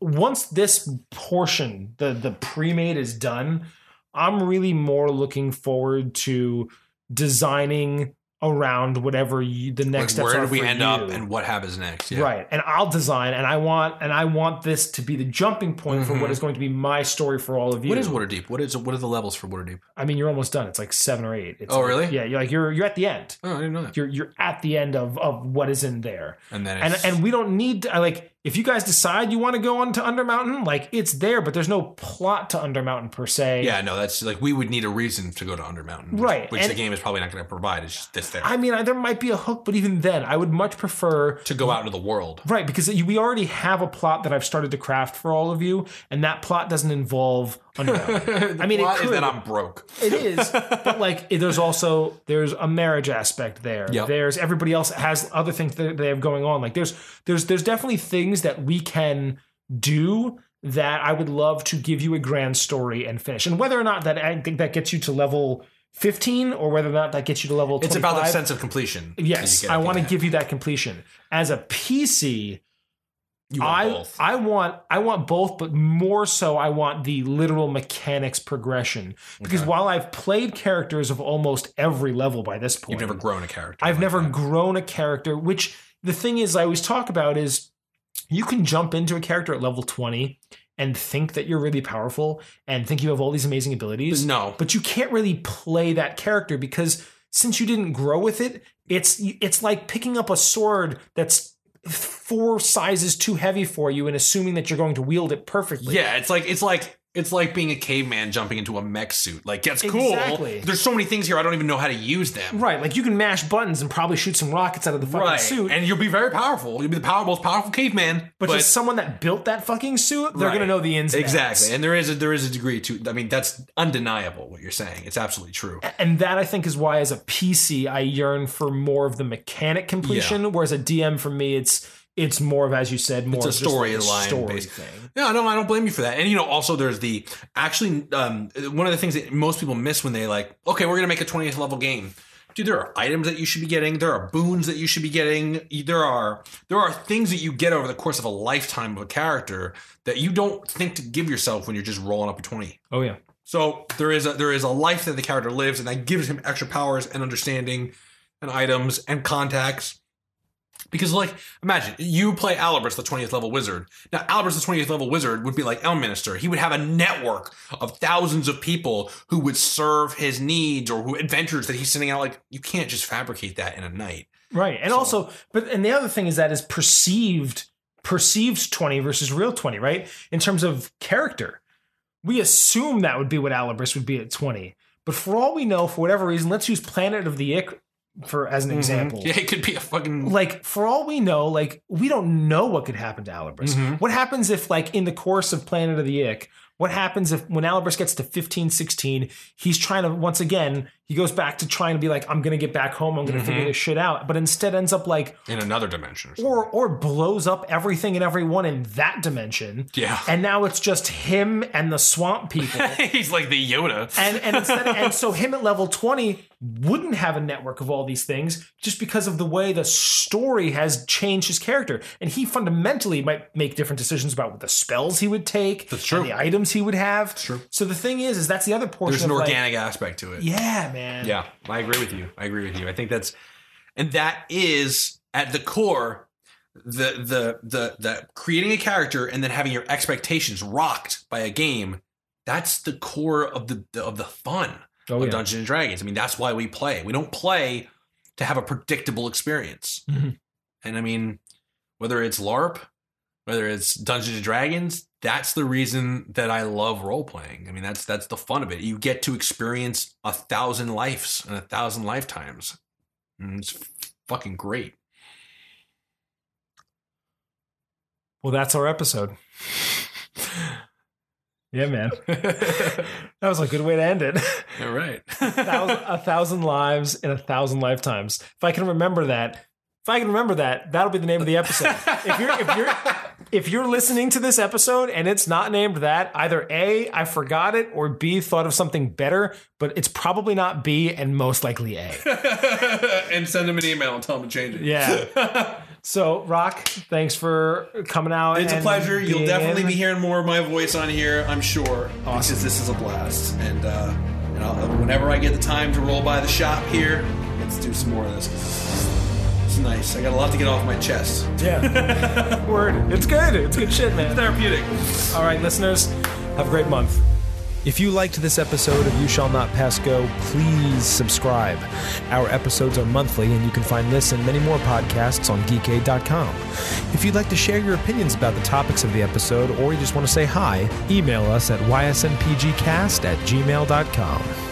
once this portion, the the pre-made is done, I'm really more looking forward to designing around whatever you, the next Like, steps where do we end you. up and what happens next? Yeah. Right. And I'll design and I want and I want this to be the jumping point for Mhm. what is going to be my story for all of you. What is Waterdeep? What is what are the levels for Waterdeep? I mean, you're almost done. It's like 7 or 8. It's Oh, like- really? Yeah, you're like you're you're at the end. Oh, I didn't know that. You're you're at the end of of what is in there. And then and and we don't need to, like if you guys decide you want to go on to Undermountain, like it's there, but there's no plot to Undermountain per se. yeah, no, that's like we would need a reason to go to Undermountain, which, Right, Which and- the game is probably not going to provide. It's just this there I mean, there might be a hook, but even then, I would much prefer to go out into the world. right because we already have a plot that I've started to craft for all of you, and that plot doesn't involve Undermountain. *laughs* I mean, it Plot is that I'm broke. It is, but like it- there's also there's a marriage aspect there. Yep. There's everybody else has other things that they have going on. Like there's there's there's definitely things that we can do that I would love to give you a grand story and finish. And whether or not that I think that gets you to level 15 or whether or not that gets you to level 25. It's about the sense of completion. Yes, I want to give you that completion. As a PC, you want I both. I want I want both, but more so I want the literal mechanics progression. Because Okay. while I've played characters of almost every level by this point, You've never grown a character. I've like never that. grown a character. Which the thing is, I always talk about is you can jump into a character at level twenty and think that you're really powerful and think you have all these amazing abilities. No. but you can't really play that character because since you didn't grow with it, it's it's like picking up a sword that's four sizes too heavy for you and assuming that you're going to wield it perfectly. Yeah, it's like it's like it's like being a caveman jumping into a mech suit. Like that's cool. Exactly. There's so many things here I don't even know how to use them. Right, like you can mash buttons and probably shoot some rockets out of the fucking Right. suit. And you'll be very powerful. You'll be the power, most powerful caveman. but, just someone that built that fucking suit, they're Right. gonna know the ins and exactly. And there is a there is a degree to. I mean, that's undeniable. What you're saying. It's absolutely true. and that I think is why, as a PC, I yearn for more of the mechanic completion. Whereas a DM for me, it's it's more of, as you said, more It's a of just like a storyline story based. thing. Yeah, no, I don't blame you for that. And you know, also there's the actually um, one of the things that most people miss when they like, okay, we're gonna make a 20th level game. Dude, there are items that you should be getting. There are boons that you should be getting. There are there are things that you get over the course of a lifetime of a character that you don't think to give yourself when you're just rolling up a 20. Oh yeah, So there is a there is a life that the character lives, and that gives him extra powers and understanding, and items and contacts. Because like, imagine you play Alibris, the twentieth level wizard. Now Alibris, the twentieth level wizard, would be like Elminster. He would have a network of thousands of people who would serve his needs or who adventures that he's sending out. Like, you can't just fabricate that in a night. right. And So- also, but and the other thing is that is perceived perceived twenty versus real twenty, right? In terms of character, we assume that would be what Alibris would be at twenty. But for all we know, for whatever reason, let's use Planet of the Ick for as an example. Yeah, it could be a fucking like for all we know, like we don't know what could happen to Alibris. Mhm. What happens if, like, in the course of Planet of the Ick, what happens if when Alibris gets to 15, 16, he's trying to once again, he goes back to trying to be like, I'm gonna get back home, I'm gonna Mm-hmm. figure this shit out, but instead ends up like in another dimension. Or or or blows up everything and everyone in that dimension. yeah, And now it's just him and the swamp people. *laughs* he's like the Yoda. and and instead and so him at level 20 wouldn't have a network of all these things just because of the way the story has changed his character and he fundamentally might make different decisions about what the spells he would take That's true. the items he would have true. so the thing is is that's the other portion There's an of like- organic aspect to it. yeah man Yeah, I agree with you. I agree with you. I think that's and that is at the core the the the the creating a character and then having your expectations rocked by a game. That's the core of the of the fun Oh, of yeah. Dungeons and Dragons. I mean, that's why we play. We don't play to have a predictable experience. Mhm. And I mean, whether it's LARP, whether it's Dungeons and Dragons, that's the reason that I love role playing. I mean, that's that's the fun of it. You get to experience a thousand lives and a thousand lifetimes. And it's fucking great. Well, that's our episode. *laughs* yeah, man. *laughs* that was a good way to end it. All right. *laughs* thousand, a thousand lives in a thousand lifetimes. If I can remember that, if I can remember that, that'll be the name of the episode. If you're if you're if you're listening to this episode and it's not named that, either A, I forgot it, or B, thought of something better, but it's probably not B and most likely A. *laughs* and send him an email and tell him to change it. Yeah. *laughs* So, Rock, thanks for coming out. It's a pleasure. You'll definitely in. be hearing more of my voice on here, I'm sure, because this is a blast. And, uh, and whenever I get the time to roll by the shop here, let's do some more of this. It's nice. I got a lot to get off my chest. Yeah. *laughs* Word. It's good. It's good shit, man. It's Therapeutic. All right, listeners, have a great month. If you liked this episode of You Shall Not Pass Go, please subscribe. Our episodes are monthly, and you can find this and many more podcasts on geekade.com. If you'd like to share your opinions about the topics of the episode, or you just want to say hi, email us at ysnpgcast at gmail.com.